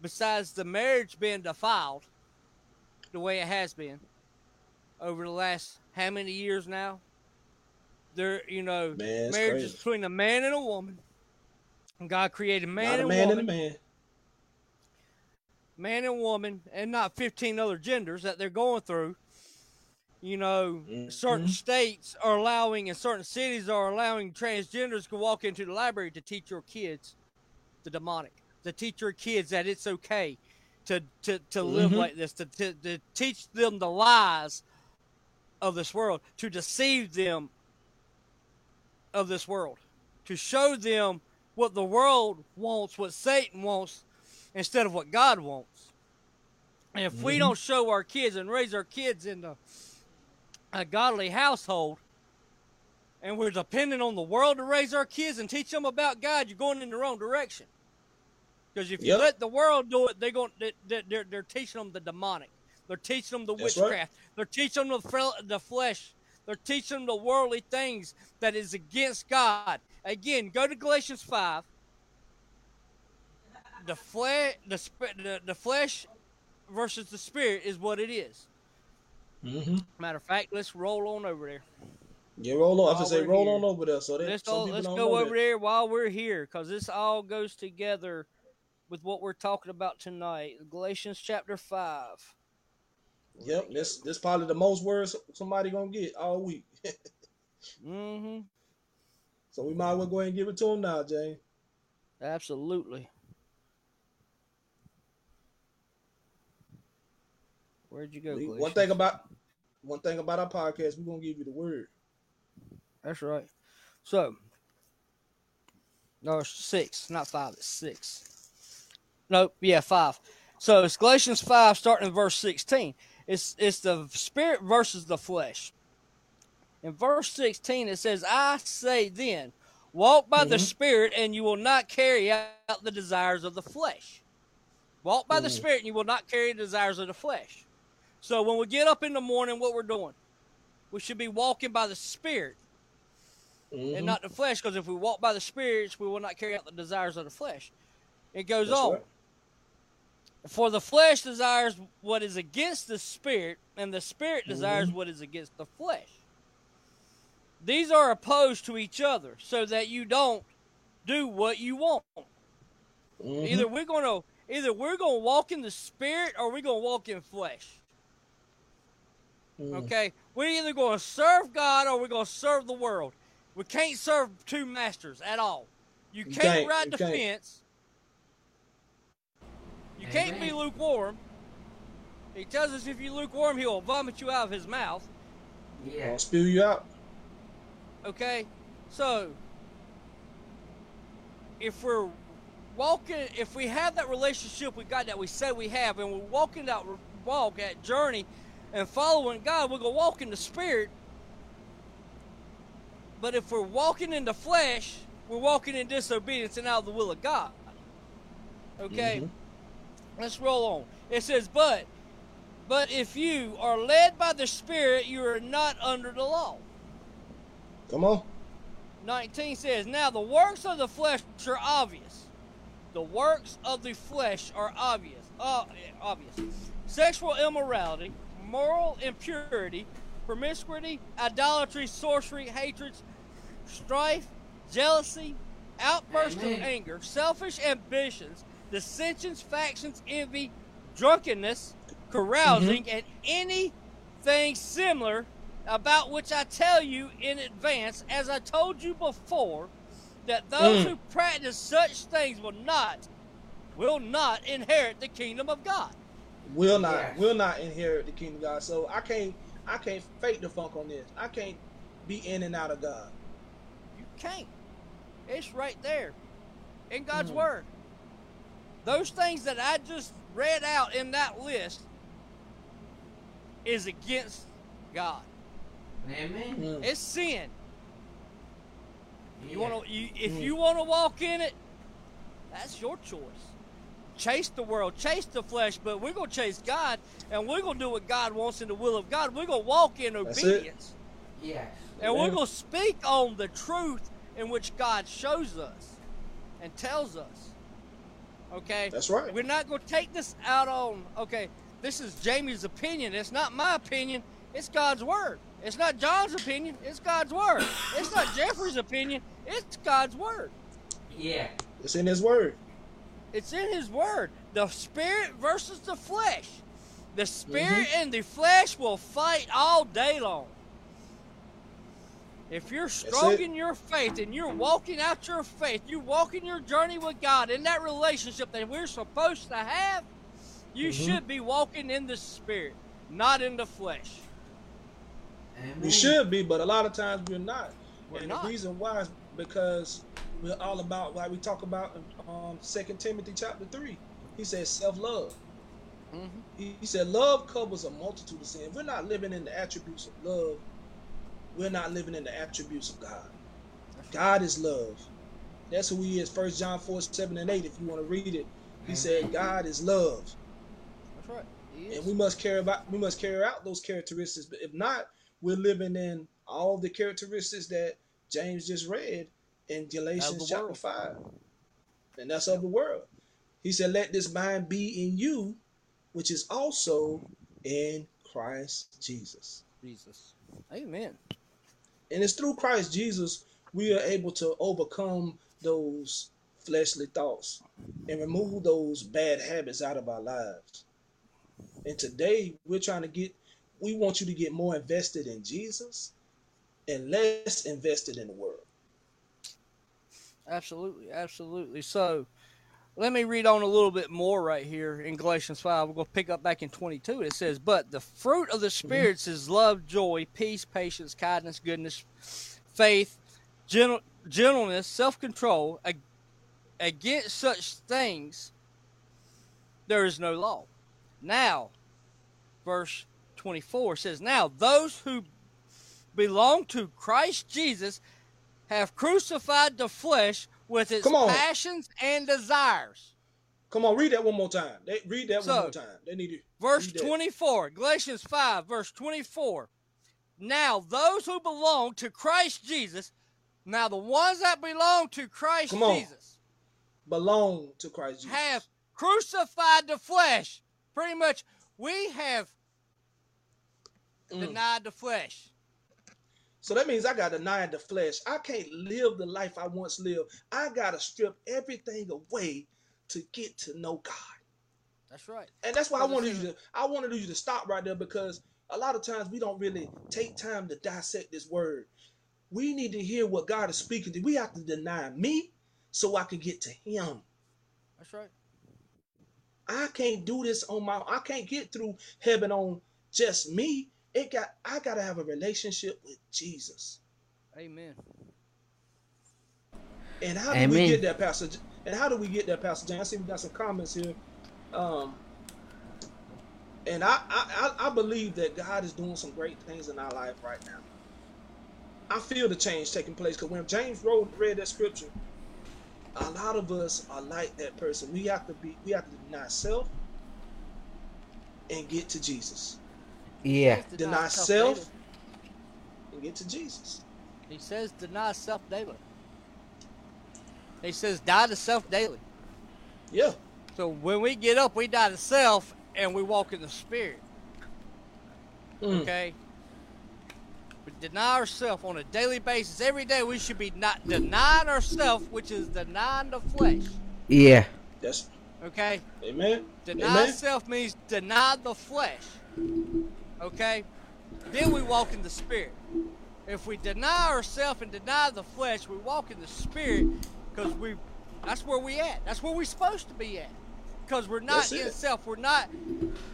C: besides the marriage being defiled the way it has been over the last how many years now? There you know
A: Man,
C: marriage is between a man and a woman. And god created man and
A: man
C: woman
A: and a man.
C: man and woman and not 15 other genders that they're going through. You know certain
A: Mhm.
C: states are allowing and certain cities are allowing transgenders to walk into the library to teach your kids the demonic to teach your kids that it's okay to to, to live
A: Mhm.
C: like this to, to, to teach them the lies of this world to deceive them of this world to show them what the world wants what satan wants instead of what God wants. And if we
A: Mhm.
C: don't show our kids and raise our kids in a, a godly household, and we're dependent on the world to raise our kids and teach them about God, you're going in the wrong direction. Because if you
A: Yep.
C: let the world do it, they're going. They, they, they're, they're teaching them the demonic. They're teaching them the
A: That's right.
C: witchcraft. They're teaching them the, the flesh. They're teaching them the worldly things that is against God. Again, go to Galatians five the flesh the, sp- the the flesh versus the spirit is what it is.
A: Mm-hmm.
C: Matter of fact, let's roll on over there.
A: Yeah, roll on. I
C: While
A: was say roll
C: here.
A: on over there. So that
C: Let's all, let's go over there while we're here, because this all goes together with what we're talking about tonight. Galatians chapter five.
A: Yep, this this probably the most words somebody gonna get all week.
C: Mm-hmm.
A: so we might as well go ahead and give it to him now, Jay.
C: Absolutely. Where'd you go?
A: We- one thing about one thing about our podcast, we're gonna give you the word.
C: That's right. So, no, it's six, not five. It's six. Nope. Yeah, five. So it's Galatians 5, starting in verse 16. It's, it's the spirit versus the flesh. In verse 16, it says, I say then, walk by the Spirit, and you will not carry out the desires of the flesh. Walk by the Spirit, and you will not carry the desires of the flesh. So when we get up in the morning, what we're doing, we should be walking by the Spirit
A: Mhm.
C: and not the flesh, because if we walk by the Spirit, we will not carry out the desires of the flesh. It goes
A: That's
C: on.
A: right.
C: For the flesh desires what is against the spirit, and the spirit
A: Mm-hmm.
C: desires what is against the flesh. These are opposed to each other, so that you don't do what you want.
A: Mhm.
C: Either we're gonna either we're gonna walk in the spirit or we're gonna walk in flesh.
A: Mhm.
C: Okay? We're either gonna serve God or we're gonna serve the world. We can't serve two masters at all. You can't,
A: can't,
C: ride
A: you
C: the
A: can't.
C: fence. You can't be lukewarm. He tells us if you lukewarm, he'll vomit you out of his mouth.
B: Yeah.
A: I'll spew you out.
C: Okay? So, if we're walking, if we have that relationship with God that we say we have, and we're walking that walk, that journey, and following God, we're going to walk in the Spirit. But if we're walking in the flesh, we're walking in disobedience and out of the will of God. Okay?
A: Mhm.
C: Let's roll on. It says, but but if you are led by the Spirit, you are not under the law.
A: Come on.
C: 19 says, Now the works of the flesh are obvious. The works of the flesh are obvious. Uh, obvious. Sexual immorality, moral impurity, promiscuity, idolatry, sorcery, hatreds, strife, jealousy, outbursts of anger, selfish ambitions, dissensions, factions, envy, drunkenness, carousing, and anything similar about which I tell you in advance, as I told you before, that those
A: Mm.
C: who practice such things will not will not inherit the kingdom of God.
A: Will not
B: Yes.
A: will not inherit the kingdom of God. So I can't I can't fake the funk on this. I can't be in and out of God.
C: You can't. It's right there in God's
A: Mm.
C: word. Those things that I just read out in that list is against God.
B: Amen.
A: Mm.
C: It's sin. You want to, you, if
A: Mm.
C: you want to walk in it, that's your choice. Chase the world, chase the flesh, but we're gonna chase God, and we're gonna do what God wants in the will of God. We're gonna walk in
A: That's it.
C: obedience,
B: Yes.
C: and we're gonna speak on the truth in which God shows us and tells us. Okay,
A: That's right.
C: we're not gonna take this out on. Okay, this is Jamie's opinion. It's not my opinion. It's God's word. It's not John's opinion. It's God's word. It's not Jeffrey's opinion. It's God's word.
B: Yeah.
A: It's in his word.
C: It's in His word. The spirit versus the flesh. The spirit mm-hmm. and the flesh will fight all day long. If you're strong in your faith and you're walking out your faith, you're walking your journey with God in that relationship that we're supposed to have, you
A: Mhm.
C: should be walking in the spirit, not in the flesh.
B: Amen.
A: We should be, but a lot of times we're not.
C: We're
A: and
C: not.
A: the reason why is because we're all about like we talk about in um Second Timothy chapter three. He says self love.
C: Mhm.
A: He, he said love covers a multitude of sin. We're not living in the attributes of love. We're not living in the attributes of God. God is love. That's who he is. First John 4, 7 and 8, if you want to read it. He said God is love.
C: That's right.
A: And we must carry about we must carry out those characteristics. But if not, we're living in all the characteristics that James just read in Galatians chapter five, and that's of the world. He said, "Let this mind be in you, which is also in Christ Jesus."
C: Jesus. Amen.
A: And it's through Christ Jesus we are able to overcome those fleshly thoughts and remove those bad habits out of our lives. And today we're trying to get we want you to get more invested in Jesus and less invested in the world.
C: Absolutely, absolutely. So, let me read on a little bit more right here in Galatians 5. We're going to pick up back in 22. It says, But the fruit of the mm-hmm. spirits is love, joy, peace, patience, kindness, goodness, faith, gentle, gentleness, self control. Against such things there is no law. Now, verse 24 says, Now those who belong to Christ Jesus have crucified the flesh with its
A: Come on.
C: passions and desires.
A: Come on, read that one more time. They, read that
C: So,
A: one more time. They need to
C: Verse 24, Galatians 5, verse 24. Now, those who belong to Christ Jesus, now the ones that belong to Christ
A: Come on.
C: Jesus,
A: belong to Christ Jesus.
C: have crucified the flesh. Pretty much, we have
A: Mm.
C: denied the flesh.
A: So that means I got to deny the flesh. I can't live the life I once lived. I got to strip everything away to get to know God.
C: That's right.
A: And that's why I wanted you to I wanted you to stop right there because a lot of times we don't really take time to dissect this word. We need to hear what God is speaking to. We have to deny me so I can get to him.
C: That's right.
A: I can't do this on my I can't get through heaven on just me. It got I got to have a relationship with Jesus.
C: Amen.
A: And how do we get that, Pastor? And how do we get that, Pastor Jan? I see we got some comments here. Um, and I, I, I I believe that God is doing some great things in our life right now. I feel the change taking place because when James wrote read that scripture, a lot of us are like that person. We have to be we have to deny self and get to Jesus.
B: Yeah.
C: Says
A: Deny
C: self
A: self and get to Jesus.
C: He says deny self daily. He says die to self daily.
A: Yeah.
C: So when we get up, we die to self and we walk in the spirit.
A: Mm.
C: Okay? We deny ourselves on a daily basis. Every day we should be not denying ourselves, which is denying the flesh.
B: Yeah.
A: That's
C: Okay?
A: Amen.
C: Deny
A: Amen.
C: self means deny the flesh. Okay? Then we walk in the spirit. If we deny ourselves and deny the flesh, we walk in the spirit because we that's where we at. That's where we're supposed to be at. Because we're not in self. We're not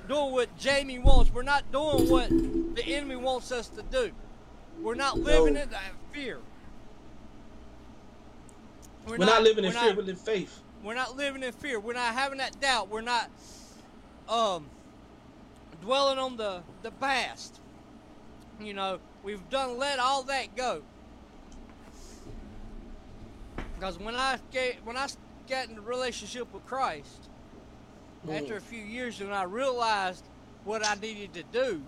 C: doing what Jamie wants. We're not doing what the enemy wants us to do. We're not living
A: No.
C: in that fear.
A: We're, not, living in fear.
C: we're not-
A: but in faith.
C: we're not living in fear. We're not having that doubt. We're not um dwelling on the the past. You know, we've done let all that go. Because when I get when I got in a relationship with Christ, mm-hmm. after a few years, and I realized what I needed to do,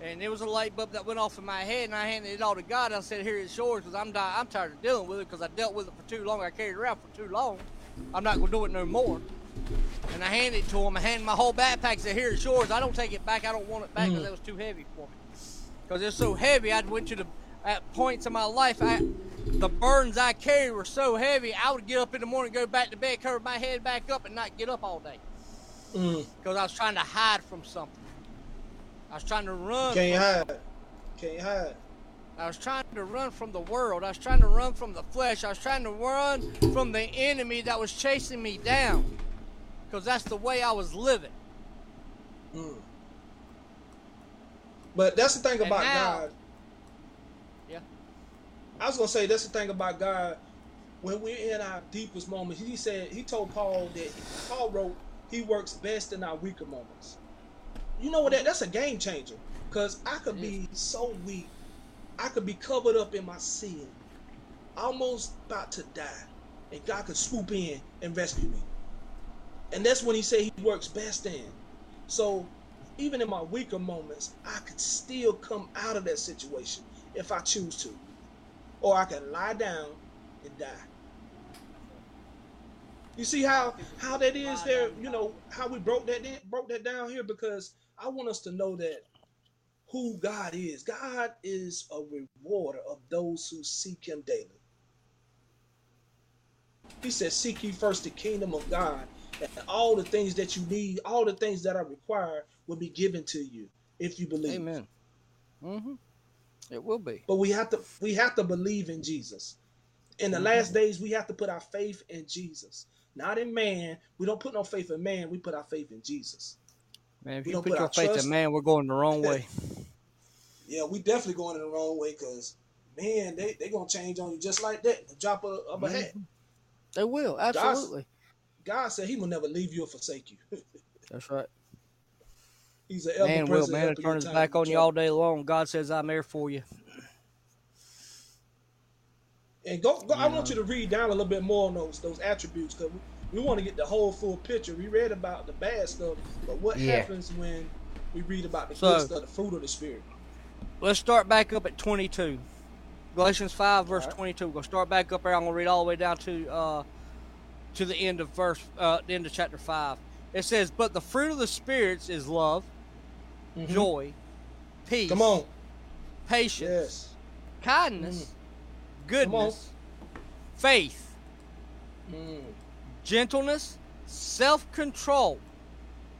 C: and there was a light bulb that went off in my head, and I handed it all to God. I said, "Here it's yours," because I'm di- I'm tired of dealing with it because I dealt with it for too long. I carried it around for too long. I'm not gonna do it no more. And I handed it to him. I handed my whole backpack. Said, "Here it's yours." I don't take it back. I don't want it back because
A: Mm.
C: it was too heavy for me. Because it's so heavy. I went to the at points in my life. I, the burdens I carried were so heavy. I would get up in the morning, go back to bed, cover my head back up, and not get up all day
A: Mm.
C: because I was trying to hide from something. I was trying to run.
A: Can't
C: from,
A: hide. Can't hide.
C: I was trying to run from the world. I was trying to run from the flesh. I was trying to run from the enemy that was chasing me down because that's the way I was living.
A: Mm. But that's the thing about
C: now-
A: God.
C: Yeah.
A: I was gonna say that's the thing about God. When we're in our deepest moments, He said He told Paul that Paul wrote He works best in our weaker moments. You know what? That that's a game changer. Cause I could be so weak, I could be covered up in my sin, almost about to die, and God could swoop in and rescue me. And that's when He said He works best in. So even in my weaker moments, I could still come out of that situation if I choose to. Or I can lie down and die. You see how how that is there, you know, how we broke that in, broke that down here because I want us to know that who God is. God is a rewarder of those who seek him daily. He said, Seek ye first the kingdom of God, and all the things that you need, all the things that are required will be given to you if you believe.
C: Amen. Mm-hmm. It will be.
A: But we have to we have to believe in Jesus. In the
C: Mhm.
A: last days, we have to put our faith in Jesus, not in man. We don't put no faith in man. We put our faith in Jesus.
C: Man, if
A: We
C: you
A: don't
C: put
A: put
C: your faith
A: trust-
C: in man, we're going the wrong way.
A: Yeah, we definitely going in the wrong way because man, they they gonna change on you just like that. Drop of a hat.
C: They will, absolutely.
A: God said He will never leave you or forsake you.
C: That's right.
A: He's an
C: Man will, man will turn his back on you all day long. God says, I'm there for you.
A: And go, go I want you to read down a little bit more on those those attributes because we, we want to get the whole full picture. We read about the bad stuff, but what
B: Yeah.
A: happens when we read about the
C: So-
A: good stuff, the fruit of the spirit?
C: Let's start back up at 22. Galatians 5, verse
A: Alright.
C: 22. We're to start back up there. I'm going to read all the way down to uh, to the end of verse, uh, the end of chapter 5. It says, But the fruit of the spirits is love,
A: Mhm.
C: joy, peace,
A: Come on,
C: patience,
A: yes,
C: kindness, goodness, faith,
A: Mm.
C: gentleness, self control.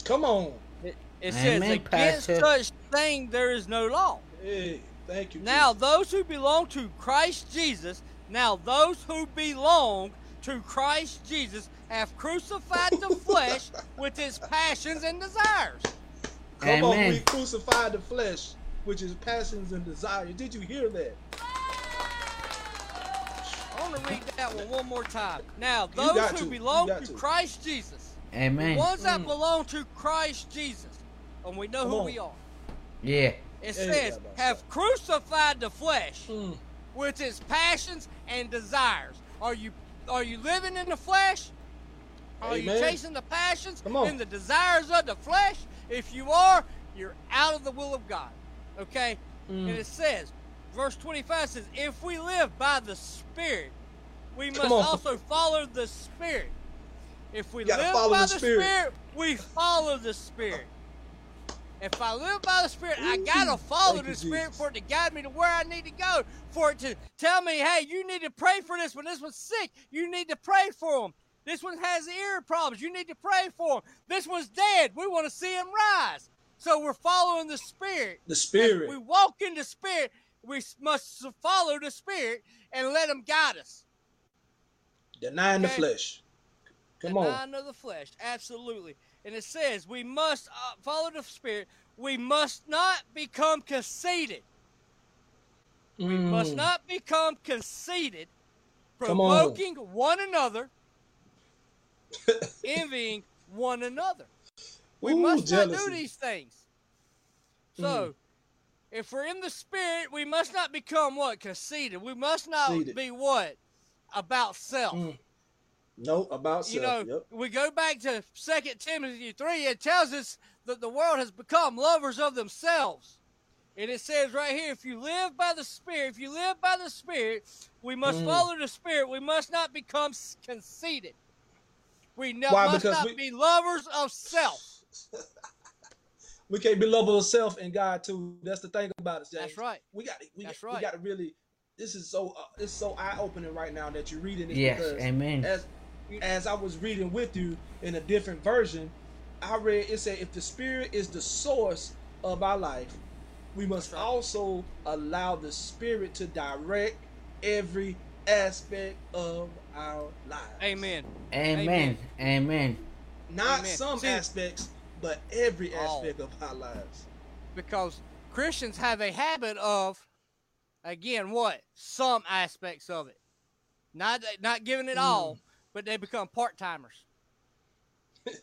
A: come on.
C: It, it
B: Amen,
C: says, Against
B: Pastor.
C: such thing there is no law.
A: Hey, thank you.
C: Now,
A: Jesus.
C: those who belong to Christ Jesus, now those who belong to Christ Jesus have crucified the flesh with its passions and desires.
A: come on, we crucified the flesh, which is passions and desires. Did you hear that?
C: I want to read that one one more time. Now, those who
A: to.
C: Belong to,
A: to.
C: Christ Jesus,
B: Amen.
C: the ones that
A: Mm.
C: belong to Christ Jesus, and we know
A: Come
C: who
A: on.
C: we are,
B: Yeah.
C: it
A: Hey,
C: says,
A: Rabbi.
C: have crucified the flesh
A: Mm.
C: with its passions and desires. Are you are you living in the flesh? Are you chasing the passions and the desires of the flesh? If you are, you're out of the will of God. Okay?
A: Mm.
C: And it says, verse 25 says, if we live by the Spirit, we must also follow the Spirit. If we live by
A: the
C: the
A: Spirit.
C: Spirit, we follow the Spirit. If I live by the Spirit, I gotta follow
A: thank
C: the Spirit
A: Jesus.
C: for it to guide me to where I need to go. For it to tell me, hey, you need to pray for this one. This one's sick. You need to pray for him. This one has ear problems. You need to pray for him. This one's dead. We want to see him rise. So we're following the Spirit.
A: The spirit.
C: we walk in the Spirit. We must follow the Spirit and let Him guide us.
A: Denying the flesh. Come on.
C: Denying of the flesh, absolutely. And it says we must uh, follow the Spirit. We must not become conceited. We must
A: Mm.
C: not become conceited,
A: Come on.
C: provoking one another, envying one another. We
A: Ooh,
C: must not do these things. So, if we're in the spirit, we must not become what? Conceited. We must not
A: Conceited.
C: be what? About self.
A: Mm. No, about self.
C: You know,
A: yep.
C: we go back to Second Timothy 3, it tells us that the world has become lovers of themselves. And it says right here, if you live by the Spirit, if you live by the Spirit, we must
A: Mm.
C: follow the Spirit. We must not become conceited. We no,
A: Why?
C: must
A: Because
C: not
A: we-
C: be lovers of self.
A: We can't be lovers of self and God too. That's the thing about it. James.
C: That's right.
A: We got. We,
C: That's
A: we got to really. This is so. Uh, it's so eye opening right now that you're reading it.
B: Yes.
A: because
B: Amen.
A: as as I was reading with you in a different version, I read it said if the spirit is the source of our life, we must also allow the spirit to direct every aspect of our lives.
C: Amen.
B: Amen. Amen.
A: Not
C: Amen.
A: some
C: See-
A: aspects, but every
C: All.
A: aspect of our lives.
C: Because Christians have a habit of, again, what? Some aspects of it. Not not giving it mm. all, but they become part timers.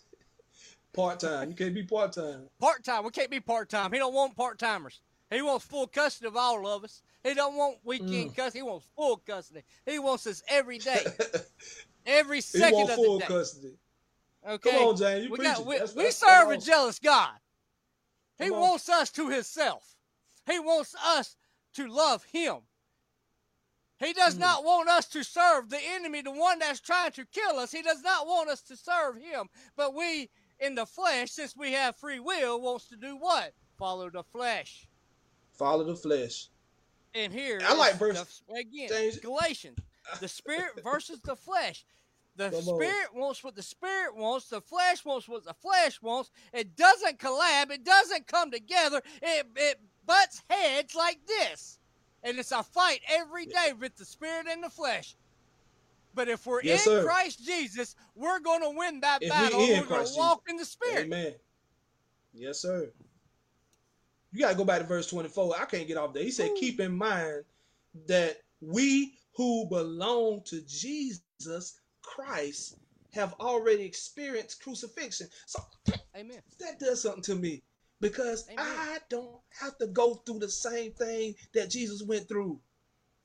A: Part time. You can't be part time.
C: Part time. We can't be part time. He don't want part timers. He wants full custody of all of us. He don't want weekend mm. custody. He wants full custody. He wants us every day, every second of the day.
A: custody.
C: Okay.
A: Come on, Jane. You
C: we got, we, we serve a jealous God. He wants us to Himself. He wants us to love Him. He does
A: Mm.
C: not want us to serve the enemy, the one that's trying to kill us. He does not want us to serve Him. But we, in the flesh, since we have free will, wants to do what? Follow the flesh.
A: Follow the flesh.
C: And here,
A: I like verse-
C: the- again,
A: James-
C: Galatians, the spirit versus the flesh. The
A: Come on.
C: spirit wants what the spirit wants. The flesh wants what the flesh wants. It doesn't collab. It doesn't come together. It it butts heads like this, and it's a fight every day with the spirit and the flesh. But if we're
A: Yes,
C: in
A: sir.
C: Christ Jesus, we're going to win that
A: If we
C: battle.
A: in
C: We're going to walk in the spirit.
A: Amen. Yes, sir. You got to go back to verse 24. I can't get off there. He said, Keep in mind that we who belong to Jesus Christ have already experienced crucifixion. So
C: Amen.
A: that does something to me because
C: Amen.
A: I don't have to go through the same thing that Jesus went through.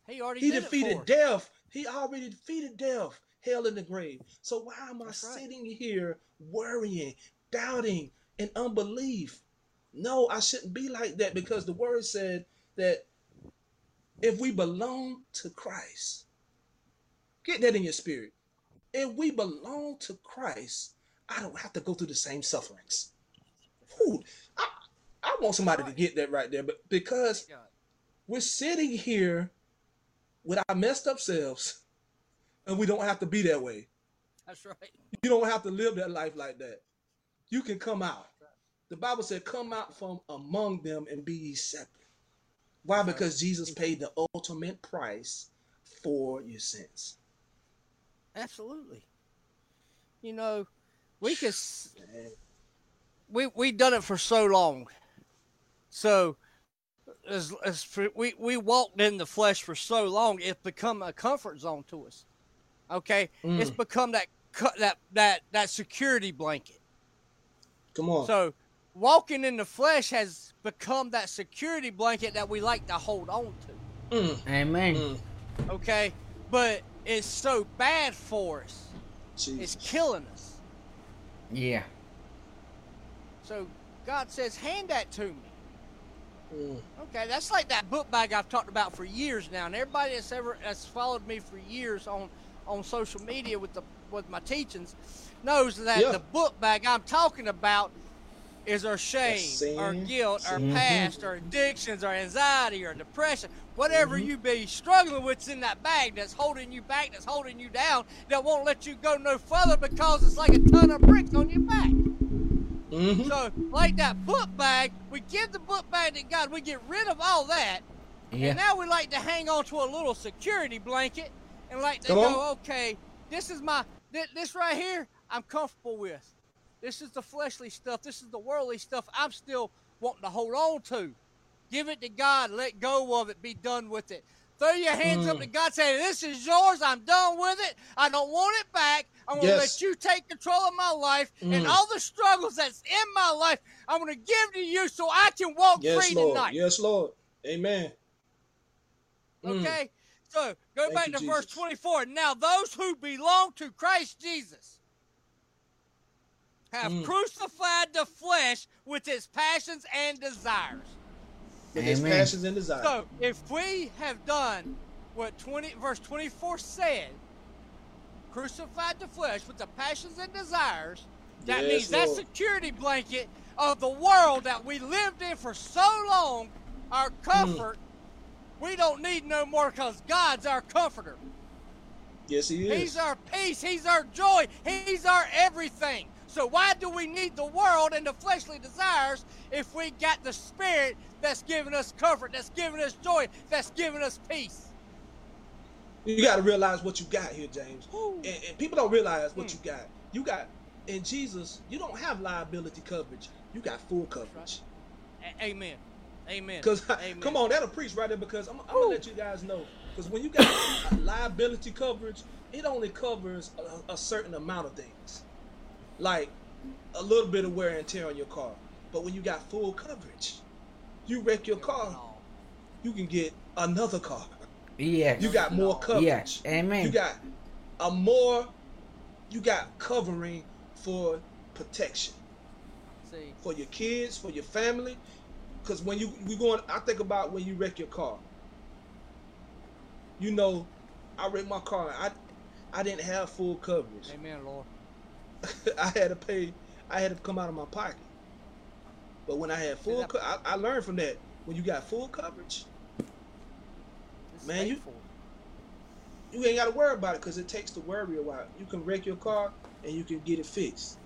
C: He already
A: He defeated death. He already defeated death, hell, and the grave. So why am I
C: right.
A: sitting here worrying, doubting, and unbelief? No, I shouldn't be like that because the word said that if we belong to Christ, get that in your spirit. If we belong to Christ, I don't have to go through the same sufferings. Whew, I, I want somebody to get that right there, but because we're sitting here with our messed up selves, and we don't have to be that way.
C: That's right.
A: You don't have to live that life like that. You can come out. The Bible said, "Come out from among them and be ye separate." Why? Because Jesus paid the ultimate price for your sins.
C: Absolutely. You know, we could. S- we we done it for so long. So as, as for, we we walked in the flesh for so long, it's become a comfort zone to us. Okay, it's
A: Mm.
C: become that cu- that that that security blanket.
A: Come on.
C: So walking in the flesh has become that security blanket that we like to hold on to.
A: Mm,
B: Amen.
A: mm.
C: Okay, but it's so bad for us. It's killing us.
B: Yeah.
C: So God says, hand that to me.
A: Mm.
C: Okay, that's like that book bag I've talked about for years now, and everybody that's ever that's followed me for years on on social media with the with my teachings knows that
A: Yeah.
C: the book bag I'm talking about is our shame, our
A: sin,
C: guilt, our
A: sin.
C: past, our addictions, our anxiety, our depression, whatever
A: Mm-hmm.
C: you be struggling with's in that bag that's holding you back, that's holding you down, that won't let you go no further because it's like a ton of bricks on your back.
A: Mhm.
C: So, like that book bag, we give the book bag to God. We get rid of all that,
B: Yeah.
C: and now we like to hang on to a little security blanket and like to
A: Come
C: go,
A: on.
C: okay, this is my thi- this right here. I'm comfortable with. This is the fleshly stuff. This is the worldly stuff. I'm still wanting to hold on to. Give it to God. Let go of it. Be done with it. Throw your hands up
A: Mm.
C: to God. Say, "This is yours. I'm done with it. I don't want it back. I'm going to
A: Yes.
C: let you take control of my life and
A: Mm.
C: all the struggles that's in my life. I'm going to give to you so I can walk
A: Yes,
C: free
A: Lord.
C: tonight."
A: Yes, Lord. Amen. Mm.
C: Okay? So go
A: Thank
C: back
A: you,
C: to verse 24. Now, those who belong to Christ Jesus have
A: Mm.
C: crucified the flesh with its passions and desires.
A: With his passions and desires.
C: So if we have done what 20 verse 24 said, crucified the flesh with the passions and desires, that
A: Yes,
C: means that
A: Lord.
C: security blanket of the world that we lived in for so long, our
A: Mm.
C: comfort, we don't need no more because God's our comforter.
A: yes, he is.
C: He's our peace. He's our joy. He's our everything. So why do we need the world and the fleshly desires if we got the spirit that's giving us comfort, that's giving us joy, that's giving us peace?
A: You got to realize what you got here, James. And, and people don't realize what
C: Mm.
A: you got. You got in Jesus. You don't have liability coverage. You got full coverage.
C: A- Amen. Amen.
A: Because come on, that'll preach right there. Because I'm, I'm gonna let you guys know. Because when you got liability coverage, it only covers a, a certain amount of things, like a little bit of wear and tear on your car. But when you got full coverage, you wreck your car, you can get another car.
B: Yeah.
A: You got more coverage.
B: Yes. Amen.
A: You got a more. You got covering for protection
C: See,
A: for your kids, for your family. Because when you we going, I think about when you wreck your car. You know, I wrecked my car. I I didn't have full coverage.
C: Amen, Lord.
A: I had to pay. I had to come out of my pocket. But when I had full, co- I, I learned from that. When you got full coverage,
C: This is
A: Man, you-
C: faithful.
A: you ain't got to worry about it because it takes the worry a while. You can wreck your car and you can get it fixed.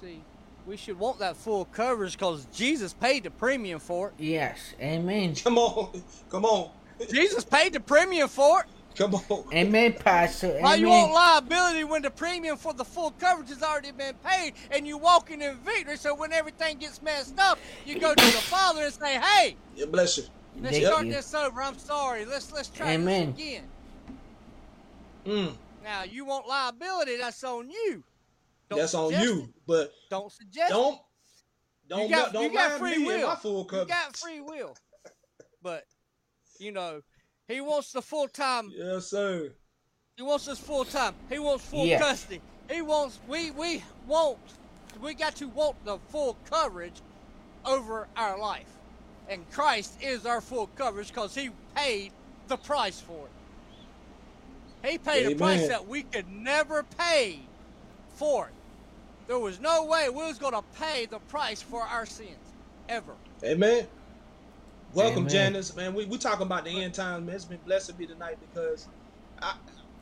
C: See, we should want that full coverage because Jesus paid the premium for it.
B: Yes. Amen.
A: Come on, come on.
C: Jesus paid the premium for it.
A: Come on.
B: Amen, Pastor.
C: Why you want liability when the premium for the full coverage has already been paid and you walking in victory? So when everything gets messed up, you go to the Father and say, "Hey,
A: Yeah, bless you.
C: let's
B: Thank
C: start
B: you.
C: this over. I'm sorry. Let's let's try
B: Amen.
C: this again."
A: Mm,
C: Now you want liability, that's on you. Don't
A: That's on
C: suggest
A: you.
C: it.
A: But
C: Don't suggest
A: don't don't
C: you got,
A: don't
C: you got free
A: me
C: will.
A: my full
C: you got free will. But you know, he wants the full time.
A: Yes, sir.
C: He wants us full time. He wants full
B: Yeah.
C: custody. He wants we we want we got to want the full coverage over our life. And Christ is our full coverage because he paid the price for it. He paid a price that we could never pay for it. There was no way we was gonna pay the price for our sins. Ever.
A: Amen. Welcome,
B: Amen.
A: Janice. Man, we we talking about the end times, man. It's been blessing me tonight because I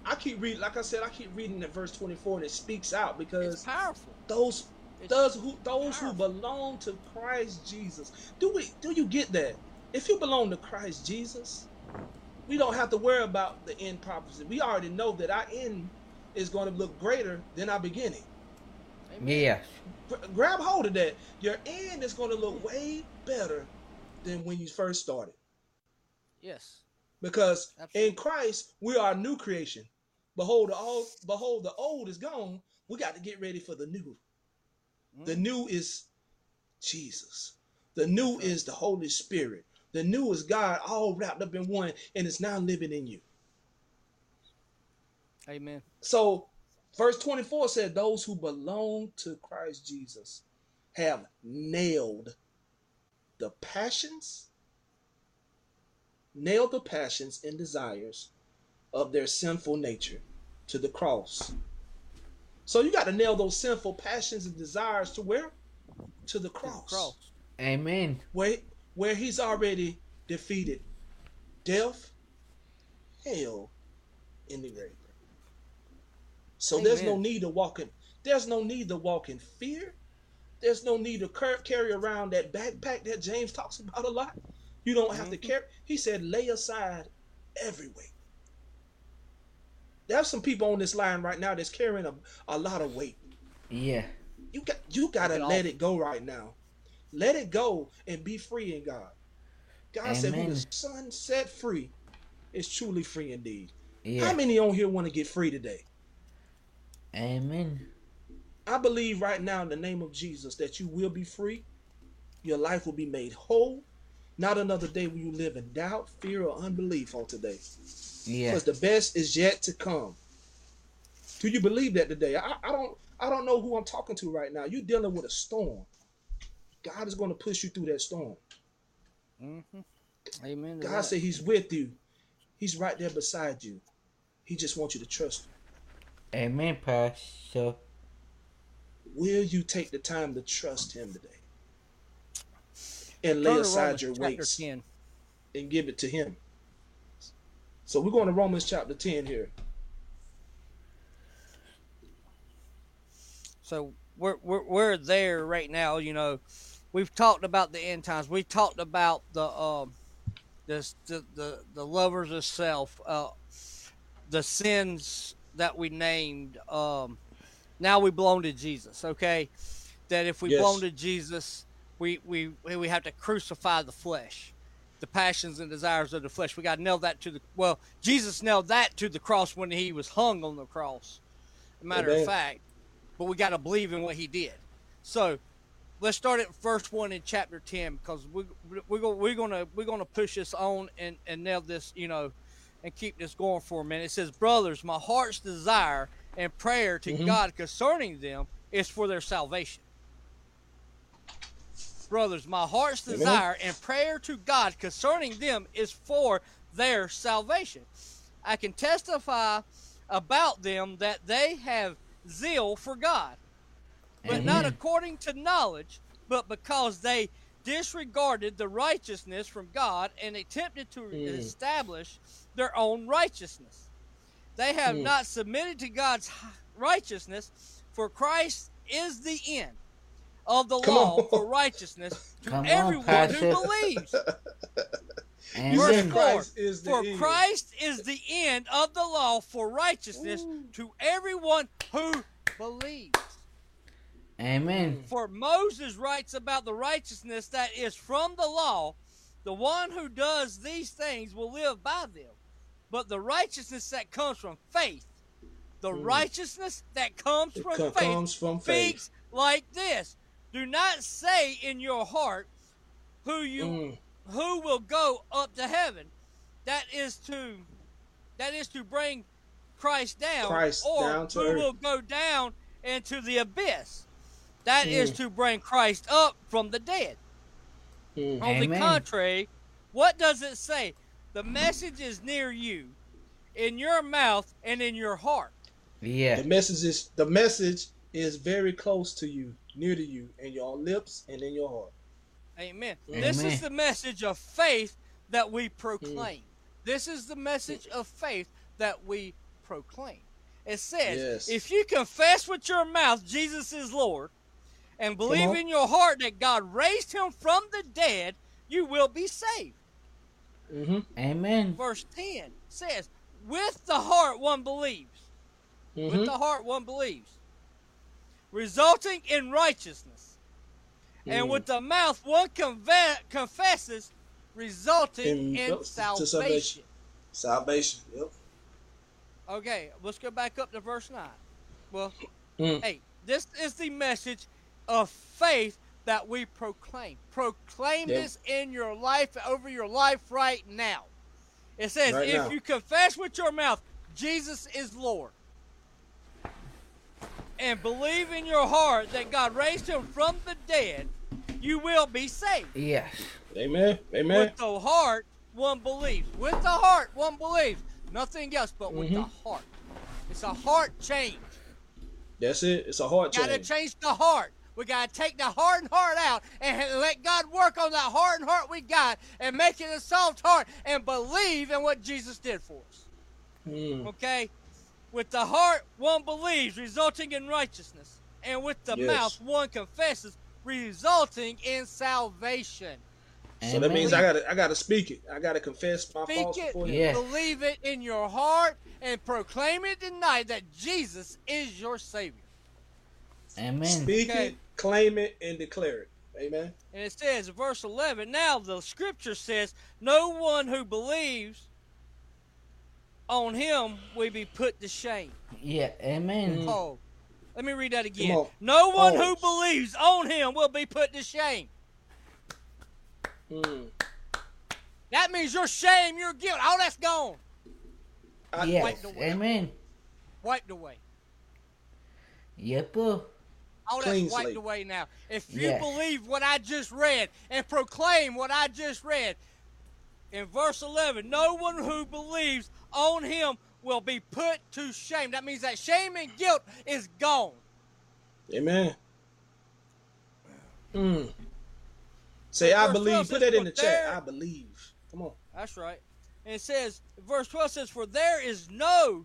A: I keep reading, like I said, I keep reading that verse 24 and it speaks out
C: It's
A: because
C: powerful.
A: those
C: It's
A: those who those who belong to Christ Jesus. Do we do you get that? If you belong to Christ Jesus, we don't have to worry about the end prophecy. We already know that our end is going to look greater than our beginning.
C: Amen.
B: Yes.
A: Gra- grab hold of that. Your end is going to look way better than when you first started.
C: Yes.
A: Because in Christ we are a new creation. Behold, the all behold, the old is gone. We got to get ready for the new. The
C: Mm.
A: new is Jesus. The new is the Holy Spirit. The new is God all wrapped up in one, and it's now living in you.
C: Amen.
A: So, verse 24 said, Those who belong to Christ Jesus have nailed the passions, nailed the passions and desires of their sinful nature to the cross. So, you got to nail those sinful passions and desires to where? To the
C: To the
A: cross.
C: cross.
B: Amen.
A: Where, where he's already defeated death, hell, and the grave. So there's no need to walk in. There's no need to walk in fear. There's no need to carry around that backpack that James talks about a lot. You don't have to
C: Mhm.
A: carry. He said, lay aside every weight. There's some people on this line right now that's carrying a, a lot of weight.
B: Yeah.
A: You got you gotta
C: it
A: let
C: off.
A: it go right now. Let it go and be free in God. God said, "Who
B: Amen.
A: the Son set free is truly free indeed."
B: Yeah.
A: How many on here want to get free today?
B: Amen.
A: I believe right now in the name of Jesus that you will be free. Your life will be made whole. Not another day will you live in doubt, fear, or unbelief on today.
B: Yeah.
A: Because the best is yet to come. Do you believe that today? I, I don't I don't know who I'm talking to right now. You're dealing with a storm. God is going to push you through that storm.
C: Mm-hmm. Amen.
A: God
C: that.
A: said He's with you. He's right there beside you. He just wants you to trust Him.
B: Amen, Pastor.
A: Will you take the time to trust Him today? And lay aside
C: Romans
A: your weights
C: 10.
A: and give it to Him. So we're going to Romans chapter 10 here.
C: So we're, we're we're there right now. You know, we've talked about the end times. We talked about the um, this the the, the lovers of self, uh, the sins that we named. Um, now we belong to Jesus. Okay, that if we
A: Yes.
C: belong to Jesus, we we we have to crucify the flesh. The passions and desires of the flesh. We got to nail that to the well. Jesus nailed that to the cross when he was hung on the cross. A matter
A: Amen.
C: of fact, but we got to believe in what he did. So let's start at first one in chapter 10 because we, we, we're, we're gonna we're gonna push this on and, and nail this you know and keep this going for a minute it says brothers my heart's desire and prayer to
A: Mhm.
C: god concerning them is for their salvation brothers my heart's
A: Amen.
C: desire and prayer to god concerning them is for their salvation i can testify about them that they have zeal for god but not according to knowledge, but because they disregarded the righteousness from God and attempted to
A: Mm.
C: establish their own righteousness. They have
A: Mm.
C: not submitted to God's righteousness, for Christ is the end of the
A: Come
C: law
A: on.
C: for righteousness to
B: Come
C: everyone
B: Pastor.
C: who believes.
A: You
C: Verse four,
A: Christ is the
C: For
A: end.
C: Christ is the end of the law for righteousness to everyone who believes.
B: Amen.
C: For Moses writes about the righteousness that is from the law, the one who does these things will live by them. But the righteousness that comes from faith The righteousness that comes
A: It
C: from
A: co-
C: faith
A: comes from faith.
C: speaks like this. Do not say in your heart who you
A: Mm.
C: who will go up to heaven. That is to that is to bring Christ down,
A: Christ
C: or
A: down
C: who
A: earth.
C: will go down into the abyss. That is
A: Mm.
C: to bring Christ up from the dead.
A: Mm.
C: On the contrary, what does it say? The message is near you, in your mouth and in your heart.
B: Yeah.
A: The message is the message is very close to you, near to you, in your lips and in your heart.
C: Amen.
A: Amen.
C: This is the message of faith that we proclaim. Mm. This is the message of faith that we proclaim. It says,
A: Yes.
C: if you confess with your mouth Jesus is Lord and believe in your heart that God raised him from the dead, you will be saved.
A: Mm-hmm.
B: Amen.
C: Verse 10 says, with the heart one believes.
A: Mm-hmm.
C: With the heart one believes, resulting in righteousness. And
A: Mm.
C: with the mouth one conve- confesses, resulting
A: In-
C: in
A: to
C: salvation.
A: salvation. Salvation. Yep.
C: Okay, let's go back up to verse 9. Well,
A: Mm.
C: hey, this is the message of faith that we proclaim. Proclaim
A: Yeah.
C: this in your life, over your life right now. It says,
A: Right
C: if
A: now.
C: you confess with your mouth, Jesus is Lord, and believe in your heart that God raised him from the dead, you will be saved.
B: Yes.
A: Amen. Amen.
C: With the heart, one believes. With the heart, one believes. Nothing else but with the
A: Mm-hmm.
C: heart. It's a heart change.
A: That's it. It's a heart you
C: Got to
A: change.
C: change the heart. We got to take the hardened heart out and let God work on that hardened heart we got and make it a soft heart and believe in what Jesus did for us.
A: Mm.
C: Okay? With the heart, one believes, resulting in righteousness. And with the
A: Yes.
C: mouth, one confesses, resulting in salvation.
A: So that means I gotta I gotta speak it. I gotta confess my
C: Speak
A: faults
C: it,
A: before him.
B: Yeah.
C: believe it in your heart, and proclaim it tonight that Jesus is your Savior.
B: Amen.
A: Speak
C: Okay.
A: it, claim it, and declare it. Amen.
C: And it says, verse 11, now the scripture says, no one who believes on him will be put to shame.
B: Yeah. Amen.
C: Oh, let me read that again.
A: on.
C: No one who believes on him will be put to shame.
A: Mm.
C: That means your shame, your guilt, all that's gone,
B: Yes.
C: wipe the way.
B: Amen.
C: wiped away.
B: Yep.
C: All that's wiped
A: slate.
C: away now. If you believe what I just read and proclaim what I just read, in verse 11, no one who believes on him will be put to shame. That means that shame and guilt is gone.
A: Amen. Mm. Say I believe. Put that in
C: "For
A: the chat.
C: there-
A: I believe. Come on.
C: That's right. And it says, verse 12 says, For there is no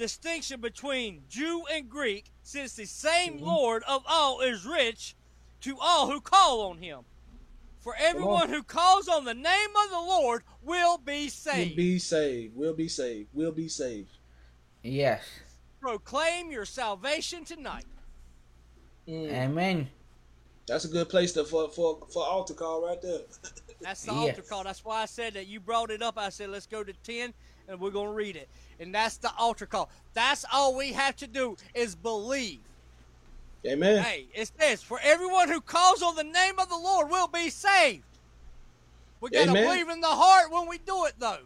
C: distinction between Jew and Greek, since the same
A: Mm-hmm.
C: Lord of all is rich to all who call on him. For everyone who calls on the name of the Lord will be
A: We'll
C: saved.
A: be saved. We'll be saved. We'll be saved.
B: Yes.
C: Proclaim your salvation tonight.
A: Mm.
B: Amen.
A: That's a good place to for for for altar call right there.
C: That's the
B: Yes.
C: altar call. That's why I said that you brought it up. I said, let's go to 10 and we're going to read it. And that's the altar call. That's all we have to do is believe.
A: Amen.
C: Hey, it says, for everyone who calls on the name of the Lord will be saved. We got to believe in the heart when we do it, though.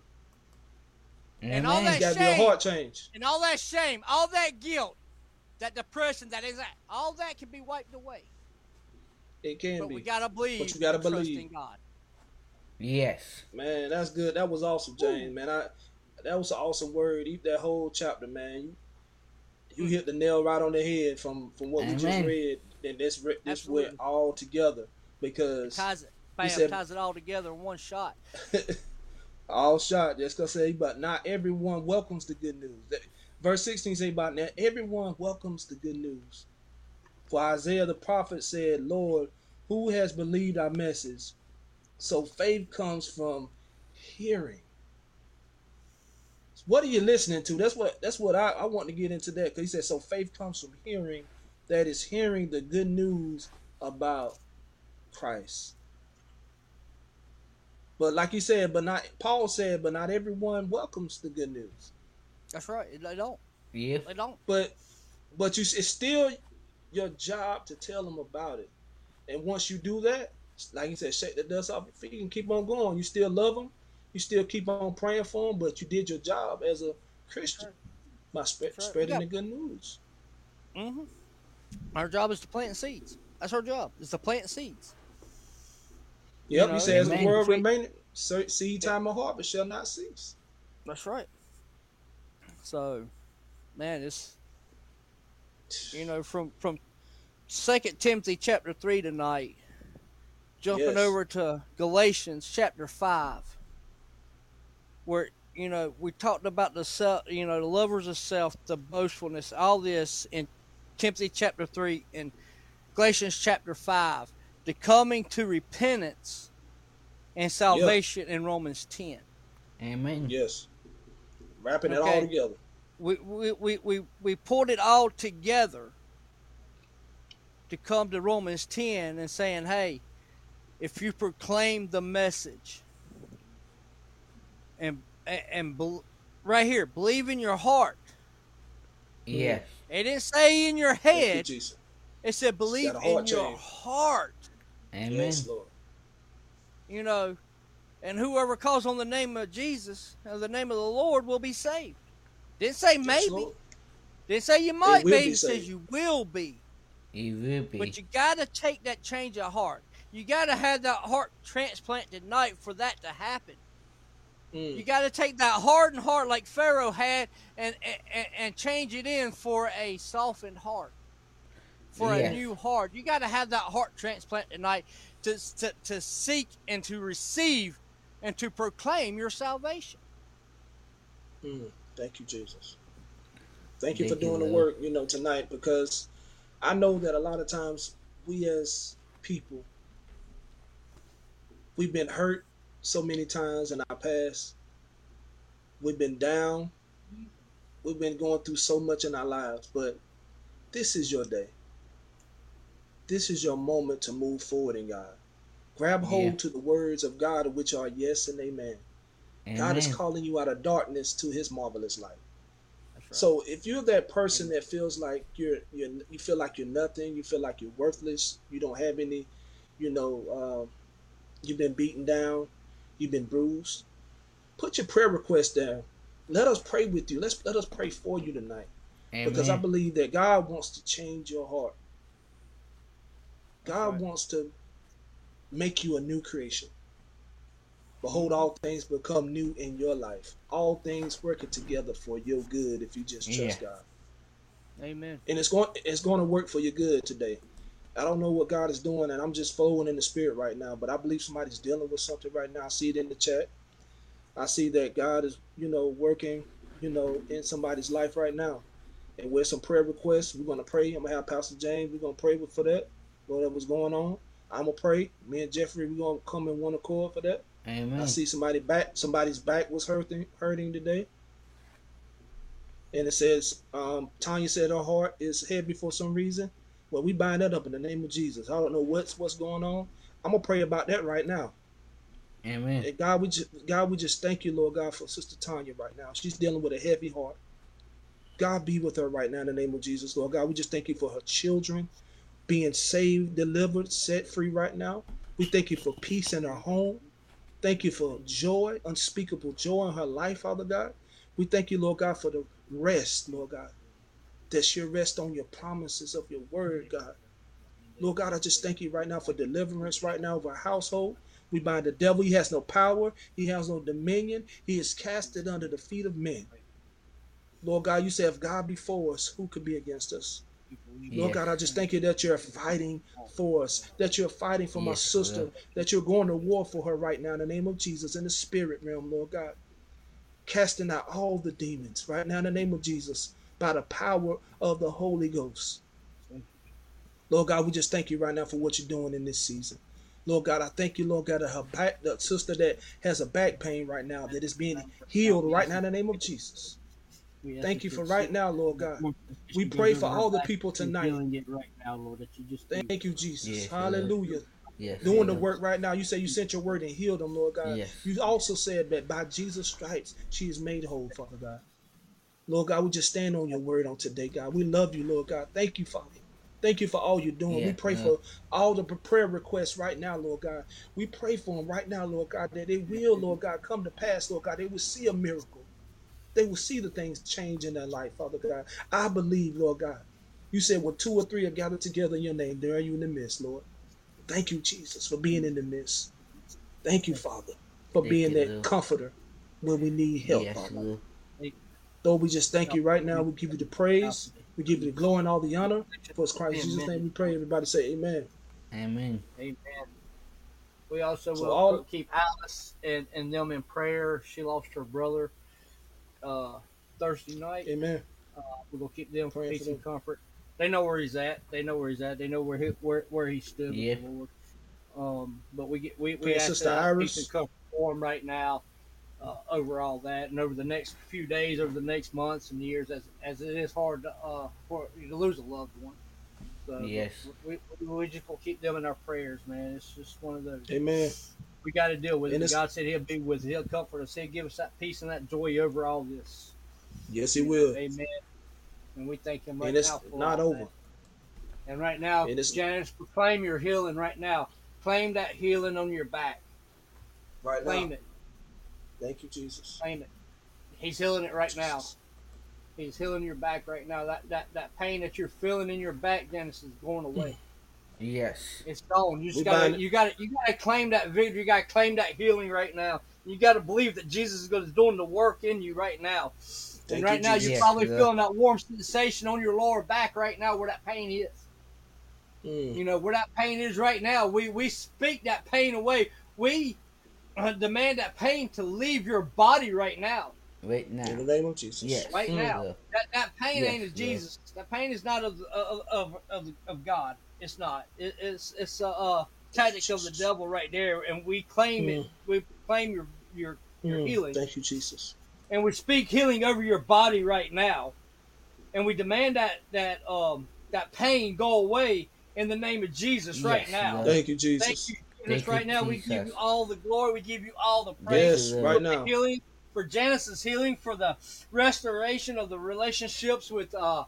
C: And all that-
A: It's got to be a
C: shame.
A: heart change.
C: And all that shame, all that guilt, that depression, that is that, all that can be wiped away.
A: It can
C: But
A: be.
C: But we got to believe But
A: you gotta
C: and trust
A: believe.
C: in God.
B: Yes.
A: Man, that's good. That was awesome, James. Man, I that was an awesome word. Eat that whole chapter, man. You, you hmm. hit the nail right on the head from from what we just read, and this this
C: Absolutely.
A: went all together because
C: Ties it, bam,
A: said-
C: ties it all together in one shot.
A: all shot. Just gonna say, but not everyone welcomes the good news. Verse sixteen say about that everyone welcomes the good news. For Isaiah the prophet said, "Lord, who has believed our message?" So faith comes from hearing. What are you listening to? That's what that's what I, I want to get into that because he said so faith comes from hearing, that is hearing the good news about Christ. But like you said, but not Paul said, but not everyone welcomes the good news.
C: That's right. They don't.
B: Yeah.
C: They don't.
A: But but you it's still your job to tell them about it. And once you do that, like you said, shake the dust off your feet and keep on going. You still love them. You still keep on praying for them, but you did your job as a Christian by spreading
C: Yeah.
A: the good news.
C: hmm Our job is to plant seeds. That's our job. Is to plant seeds.
A: Yep,
C: know,
A: he says the
B: amen.
A: word remain seed time and harvest shall not cease.
C: That's right. So, man, it's you know from from Second Timothy chapter three tonight, jumping
A: Yes.
C: over to Galatians chapter five, where you know we talked about the self, you know, the lovers of self, the boastfulness, all this in Timothy chapter three and Galatians chapter five, the coming to repentance and salvation in Romans ten.
B: Amen.
A: Yes. Wrapping it all together.
C: we, we, we, we, we pulled it all together to come to Romans 10 and saying, hey, if you proclaim the message and, and, and bel- right here, believe in your heart.
B: Yes.
C: It didn't say in your
A: Thank you,
C: head, it said believe in
A: heart
C: your
A: change.
C: heart,
B: Amen.
A: Yes, Lord.
C: you know, and whoever calls on the name of Jesus, or the name of the Lord, will be saved. Didn't say
A: Yes,
C: maybe.
A: Lord.
C: Didn't say you might
A: will
C: be.
A: be
C: It says you will be.
B: You will be.
C: But you got to take that change of heart. You got to have that heart transplant tonight for that to happen.
A: Mm.
C: You got to take that hardened heart like Pharaoh had and, and, and change it in for a softened heart, for
B: Yes.
C: a new heart. You got to have that heart transplant tonight to, to, to seek and to receive and to proclaim your salvation.
A: Mm, thank you, Jesus. Thank you for
B: Thank you,
A: doing the work, you know, tonight because I know that a lot of times we as people we've been hurt so many times in our past. We've been down. We've been going through so much in our lives, but this is your day. This is your moment to move forward in God. Grab hold
B: Yeah.
A: to the words of God, which are yes and amen. God is calling you out of darkness to his marvelous light.
C: Right.
A: So if you're that person that feels like you're you're you feel like you're nothing, you feel like you're worthless, you don't have any, you know, um, you've been beaten down, you've been bruised, put your prayer request down. Let us pray with you. Let's let us pray for you tonight because I believe that God wants to change your heart. God
C: right.
A: wants to make you a new creation. Behold, all things become new in your life. All things working together for your good if you just trust
B: Yeah.
A: God.
C: Amen.
A: And it's going it's going to work for your good today. I don't know what God is doing, and I'm just flowing in the spirit right now. But I believe somebody's dealing with something right now. I see it in the chat. I see that God is, you know, working, you know, in somebody's life right now. And with some prayer requests, we're gonna pray. I'm gonna have Pastor James. We're gonna pray for that. Whatever's going on, I'm gonna pray. Me and Jeffrey, we're gonna come in one accord for that.
B: Amen.
A: I see somebody back. Somebody's back was hurting, hurting today. And it says, um, Tanya said her heart is heavy for some reason. Well, we bind that up in the name of Jesus. I don't know what's what's going on. I'm gonna pray about that right now.
B: Amen.
A: And God, we just God, we just thank you, Lord God, for Sister Tanya right now. She's dealing with a heavy heart. God be with her right now in the name of Jesus, Lord God. We just thank you for her children being saved, delivered, set free right now. We thank you for peace in her home. Thank you for joy, unspeakable joy in her life, Father God. We thank you, Lord God, for the rest, Lord God, that she'll rest on your promises of your word, God. Lord God, I just thank you right now for deliverance right now of our household. We bind the devil. He has no power. He has no dominion. He is casted under the feet of men. Lord God, you say if God be for us, who could be against us? Lord
B: Yes.
A: God, I just thank you that you're fighting for us, that you're fighting for my sister,
B: Lord.
A: that you're going to war for her right now in the name of Jesus in the spirit realm, Lord God. Casting out all the demons right now in the name of Jesus by the power of the Holy Ghost. Lord God, we just thank you right now for what you're doing in this season. Lord God, I thank you, Lord God, that her back, the sister that has a back pain right now, that is being healed right now in the name of Jesus. Thank you for right now, Lord God. We pray for all the people tonight.
E: Feeling it right now, Lord, that you just
A: Thank you, Jesus. Hallelujah.
B: Yes.
A: Doing the work right now. You say you sent your word and healed them, Lord God.
B: Yes.
A: You also said that by Jesus' stripes she is made whole, Father God. Lord God, we just stand on your word on today, God. We love you, Lord God. Thank you, Father. Thank you for all you're doing.
B: Yeah,
A: we pray for all the prayer requests right now, Lord God. We pray for them right now, Lord God, that they will, Lord God, come to pass, Lord God. They will see a miracle. They will see the things change in their life, Father God. I believe, Lord God. You said when two or three are gathered together in your name, there are you in the midst, Lord. Thank you, Jesus, for being in the midst. Thank you, Father, for
B: Thank
A: being
B: you,
A: that
B: Lord.
A: comforter when we need help,
B: yes,
A: Father.
B: Lord.
A: Lord, we just thank you right now. We give you the praise. We give you the glory and all the honor. For it's Christ Jesus' name we pray. Everybody say amen.
B: Amen.
C: Amen. We also
A: So
C: will
A: all-
C: keep Alice and, and them in prayer. She lost her brother uh, Thursday night.
A: Amen.
C: We're gonna keep them for
A: Praying
C: peace
A: for
C: and comfort. They know where he's at. They know where he's at. They know where he where, where he stood
B: Yeah.
C: Um, but we get we, we
A: Praying
C: ask
A: Sister
C: that
A: Iris.
C: peace and comfort for him right now. Uh, over all that, and over the next few days, over the next months and years, as as it is hard to, uh, for you to lose a loved one. So
B: Yes.
C: we, we, we just gonna keep them in our prayers, man. It's just one of those
A: Amen.
C: we got to deal with it.
A: And
C: But
A: it's-
C: God said He'll be with us. He'll comfort us. He'll give us that peace and that joy over all this.
A: Yes, He will.
C: Amen. And we thank Him right
A: And it's
C: now for
A: not over.
C: that. And right now,
A: And it's-
C: Janice, proclaim your healing right now. Claim that healing on your back.
A: Right
C: Claim
A: now.
C: it.
A: Thank you, Jesus.
C: Claim it. He's healing it right now. He's healing your back right now. That that that pain that you're feeling in your back, Dennis, is going away.
B: Yes.
C: It's gone. You just gotta
A: it.
C: you gotta you gotta claim that victory. You gotta claim that healing right now. You gotta believe that Jesus is gonna doing the work in you right now.
A: Thank
C: and right
A: you,
C: now
A: Jesus.
C: you're probably
B: yeah.
C: feeling that warm sensation on your lower back right now where that pain is.
A: Mm.
C: You know where that pain is right now. We we speak that pain away. We uh, demand that pain to leave your body right now.
B: Right now.
A: In the name of Jesus.
B: Yes.
C: Right now. That that pain
B: Yes,
C: ain't of
B: Lord.
C: Jesus. That pain is not of of of of, of God. It's not. It, it's it's a uh, tactic of the devil right there, and we claim it.
A: Mm.
C: We claim your your your
A: Mm.
C: healing,
A: Thank you, Jesus.
C: and we speak healing over your body right now, and we demand that that um that pain go away in the name of Jesus right
B: Yes,
C: now.
A: Thank you, Jesus.
B: Thank
C: Jesus. Right now, we give you all the glory. We give you all the praise.
A: Yes, right
C: for
A: now.
C: the healing, for Janice's healing, for the restoration of the relationships with uh,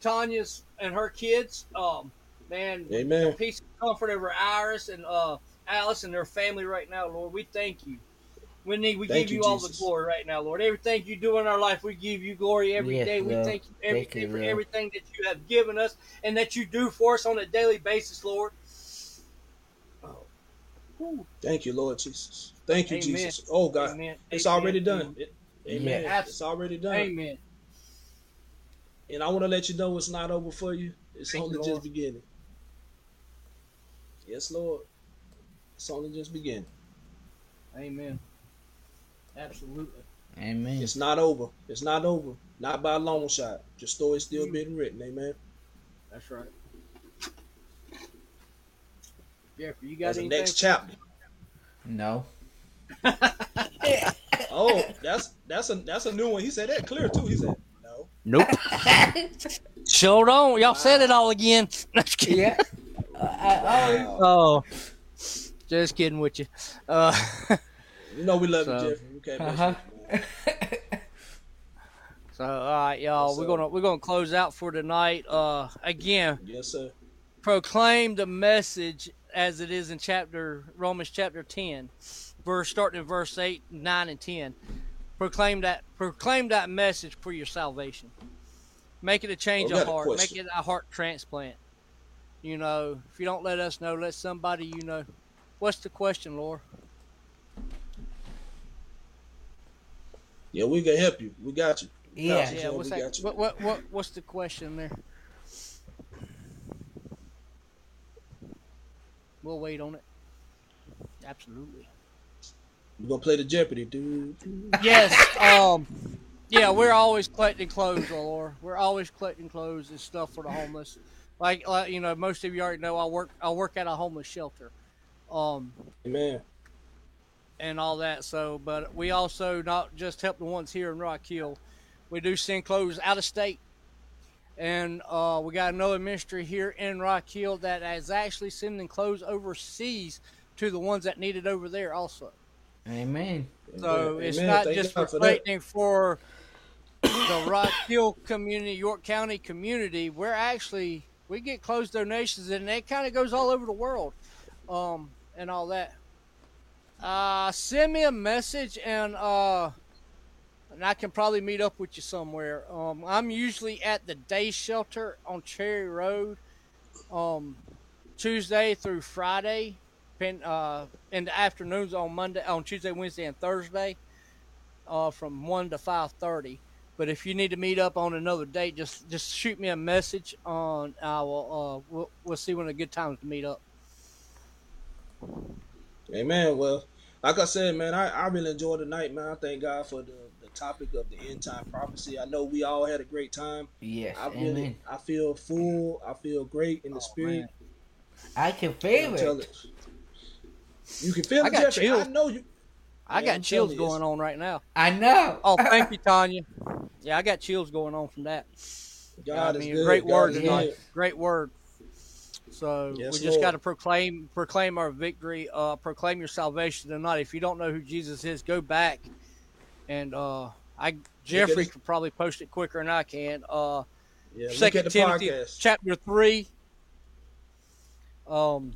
C: Tanya's and her kids. Um, man,
A: Amen.
C: peace and comfort over Iris and uh, Alice and their family right now, Lord. We thank you. We need. We
A: Thank
C: give you,
A: you,
C: all the glory right now, Lord. Everything you do in our life, we give you glory every
B: Yes,
C: day. We thank you every
B: Thank you,
C: for
B: Lord.
C: everything that you have given us and that you do for us on a daily basis, Lord. Oh.
A: Thank you, Lord Jesus. Thank you,
C: Amen.
A: Jesus. Oh, God.
C: Amen.
A: It's
C: Amen.
A: already done. It- amen.
B: Yeah.
A: It's already done.
C: Amen.
A: And I want to let you know it's not over for you. It's
C: Thank
A: only
C: you,
A: just beginning. Yes, Lord. It's only just beginning.
C: Amen. Absolutely.
B: Amen.
A: It's not over. It's not over. Not by a long shot. Your story's
C: Mm.
A: still being written. Amen.
C: That's right. Jeffrey, you got
A: That's the next chapter.
B: No.
A: Oh, that's that's a that's a new one. He said that clear too. He said no.
F: Nope. Sure don't. Y'all said it all again. Just kidding.
B: Yeah. I, I,
A: Wow.
F: Oh, just kidding with you. Uh,
A: You know we love
F: So-
A: you, Jeffrey. We
B: Uh-huh.
A: man.
F: so all right, y'all,
A: Yes,
F: we're gonna we're gonna close out for tonight. Uh, again,
A: Yes, sir.
F: proclaim the message as it is in chapter Romans chapter ten, verse starting in verse eight, nine, and ten. Proclaim that proclaim that message for your salvation. Make it a change of heart. Make it a heart transplant. You know, if you don't let us know, let somebody you know. What's the question, Laura?
A: Yeah, we can help you. We got you.
B: yeah.
A: Sure,
F: Yeah, what's
A: we
F: that?
A: got you.
F: What, what what what's the question there? We'll wait on it. Absolutely.
A: We're gonna play the Jeopardy, dude.
F: Yes. Um. Yeah, we're always collecting clothes, Laura. We're always collecting clothes and stuff for the homeless. Like, like you know, most of you already know I work. I work at a homeless shelter. Um.
A: Amen.
F: and all that. So, but we also not just help the ones here in Rock Hill. We do send clothes out of state, and uh, we got another ministry here in Rock Hill that is actually sending clothes overseas to the ones that need it over there also.
B: Amen.
F: So
A: Amen.
F: it's not
A: Thank
F: just
A: God for
F: reflecting for
C: the Rock Hill community, York County community, we're actually we get clothes donations, and it kind of goes all over the world, um, and all that. Uh, send me a message, and uh, and I can probably meet up with you somewhere. Um, I'm usually at the day shelter on Cherry Road, um, Tuesday through Friday, pen, uh, in the afternoons on Monday, on Tuesday, Wednesday, and Thursday, uh, from one to five thirty. But if you need to meet up on another date, just just shoot me a message on. I will. Uh, we'll, we'll see when a good time to meet up.
A: Amen. Well, like I said, man, I, I really enjoyed the night, man. I thank God for the topic of the end time prophecy. I know we all had a great time.
B: Yes,
A: I
B: amen.
A: really, I feel full. I feel great in the
C: Oh,
A: spirit.
C: man.
B: I can feel
A: I'm
B: it.
A: you. You can feel
C: I
A: it,
C: got
A: Jeffrey.
C: chills.
A: I know you.
C: I
A: Yeah, I'm
C: got chills going on right now.
B: I know.
C: Oh, thank you, Tanya. Yeah, I got chills going on from that.
A: God
C: I
A: is
C: mean,
A: good.
C: great
A: God
C: word
A: is
C: tonight.
A: good.
C: Great word. So
A: Yes,
C: we just got to proclaim proclaim our victory. Uh, proclaim your salvation tonight. If you don't know who Jesus is, go back and uh, I Jeffrey could probably post it quicker than I can. Uh,
A: Yeah,
C: Second Timothy
A: podcast.
C: chapter three. Um,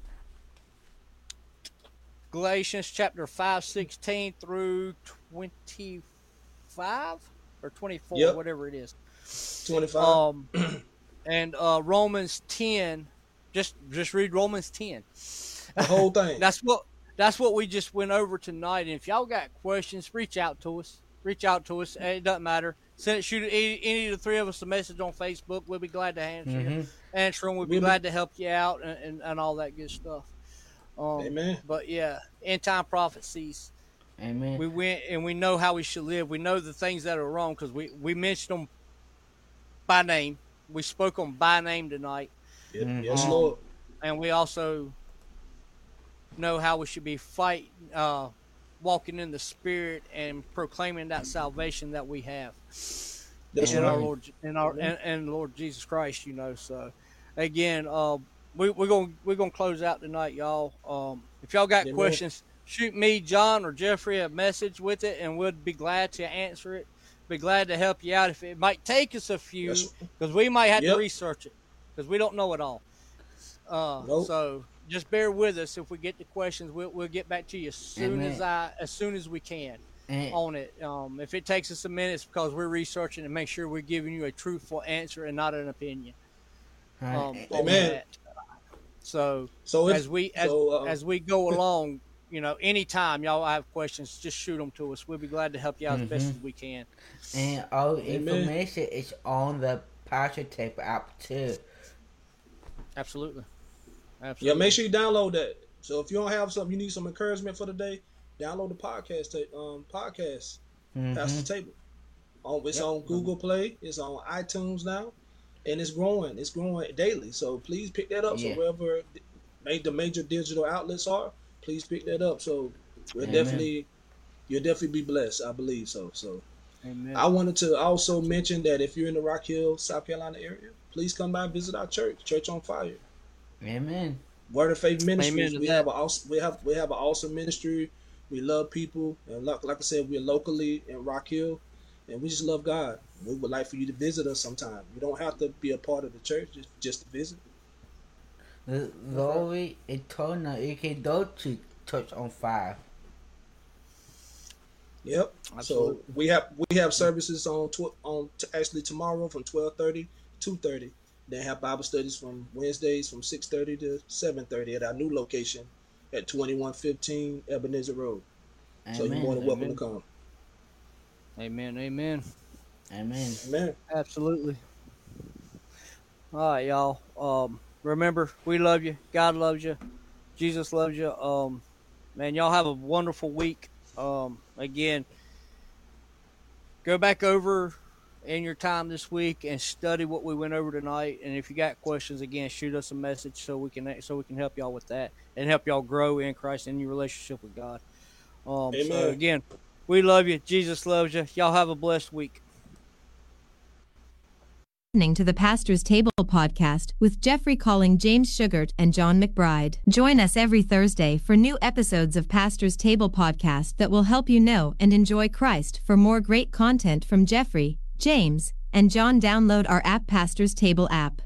C: Galatians chapter five, sixteen through twenty five or twenty four,
A: Yep.
C: whatever it is.
A: 25.
C: Um, and uh, Romans ten. Just just read Romans ten.
A: the whole thing.
C: That's what that's what we just went over tonight. And if y'all got questions, reach out to us. Reach out to us. It doesn't matter. Send it, shoot any, any of the three of us a message on Facebook. We'll be glad to answer
B: Mhm.
C: you. Answer them. We'll be
A: We'll be-
C: glad to help you out and, and, and all that good stuff. Um,
A: Amen.
C: But yeah, end time prophecies.
B: Amen.
C: We went and we know how we should live. We know the things that are wrong because we, we mentioned them by name. We spoke them by name tonight
A: Yeah,
B: Mhm.
A: Yes,
C: Um,
A: Lord.
C: and we also know how we should be fight, uh, walking in the spirit and proclaiming that salvation that we have
A: That's
C: in
A: right.
C: our Lord in our and, and Lord Jesus Christ. You know, so again, uh, we, we're gonna we're gonna close out tonight, y'all. Um, if y'all got
A: Amen.
C: questions, shoot me, John, or Jeffrey a message with it, and we'll be glad to answer it. Be glad to help you out. If it might take us a few, because we might have
A: Yep.
C: to research it because we don't know it all. Uh,
A: Nope.
C: So just bear with us. If we get the questions, we'll, we'll get back to you as soon
B: Amen.
C: as I as soon as we can
B: And-
C: on it. Um, if it takes us a minute, it's because we're researching and make sure we're giving you a truthful answer and not an opinion. Um,
A: Amen.
C: So
A: So if,
C: as we as,
A: so, uh,
C: as we go along, you know, anytime y'all have questions, just shoot them to us. We'll be glad to help you out as best
B: Mhm.
C: as we can.
B: And all
A: Amen.
B: information is on the Pastor Table app too.
C: Absolutely.
A: Yeah, make sure you download that. So if you don't have something, you need some encouragement for the day, download the podcast. ta- Um, podcast
B: Mhm.
A: the Table. On it's
C: Yep.
A: on Google Play. It's on iTunes now, and it's growing. It's growing daily. So please pick that up.
B: Yeah.
A: So wherever the major digital outlets are, please pick that up. So
B: Amen.
A: definitely you'll definitely be blessed. I believe so. So
C: Amen.
A: I wanted to also mention that if you're in the Rock Hill, South Carolina area, please come by and visit our church, Church on Fire.
B: Amen.
A: Word of Faith Ministries.
C: Amen
A: we have a awesome, we have we have an awesome ministry. We love people, and like, like I said, we're locally in Rock Hill, and we just love God. We would like for you to visit us sometime. You don't have to be a part of the church, just just to visit.
B: The Glory Eternal, you can go to Church on Fire.
A: Yep.
C: Absolutely.
A: So we have we have services on tw- on t- actually tomorrow from twelve thirty to thirty. Then have Bible studies from Wednesdays from six thirty to seven thirty at our new location at twenty one fifteen Ebenezer Road. So you're
B: Amen.
A: more than welcome
C: Amen.
A: to come.
C: Amen. Amen.
B: Amen.
A: Amen.
C: Absolutely. All right, y'all. Um, remember, we love you. God loves you. Jesus loves you. Um, man, y'all have a wonderful week. Um, again, go back over in your time this week and study what we went over tonight. And if you got questions, again, shoot us a message so we can so we can help y'all with that and help y'all grow in Christ in your relationship with God. Um, so again, we love you. Jesus loves you. Y'all have a blessed week.
D: listening to the Pastor's Table podcast with Jeffrey Calling, James Sugart, and John McBride. Join us every Thursday for new episodes of Pastor's Table podcast that will help you know and enjoy Christ. For more great content from Jeffrey, James, and John download our app Pastor's Table app.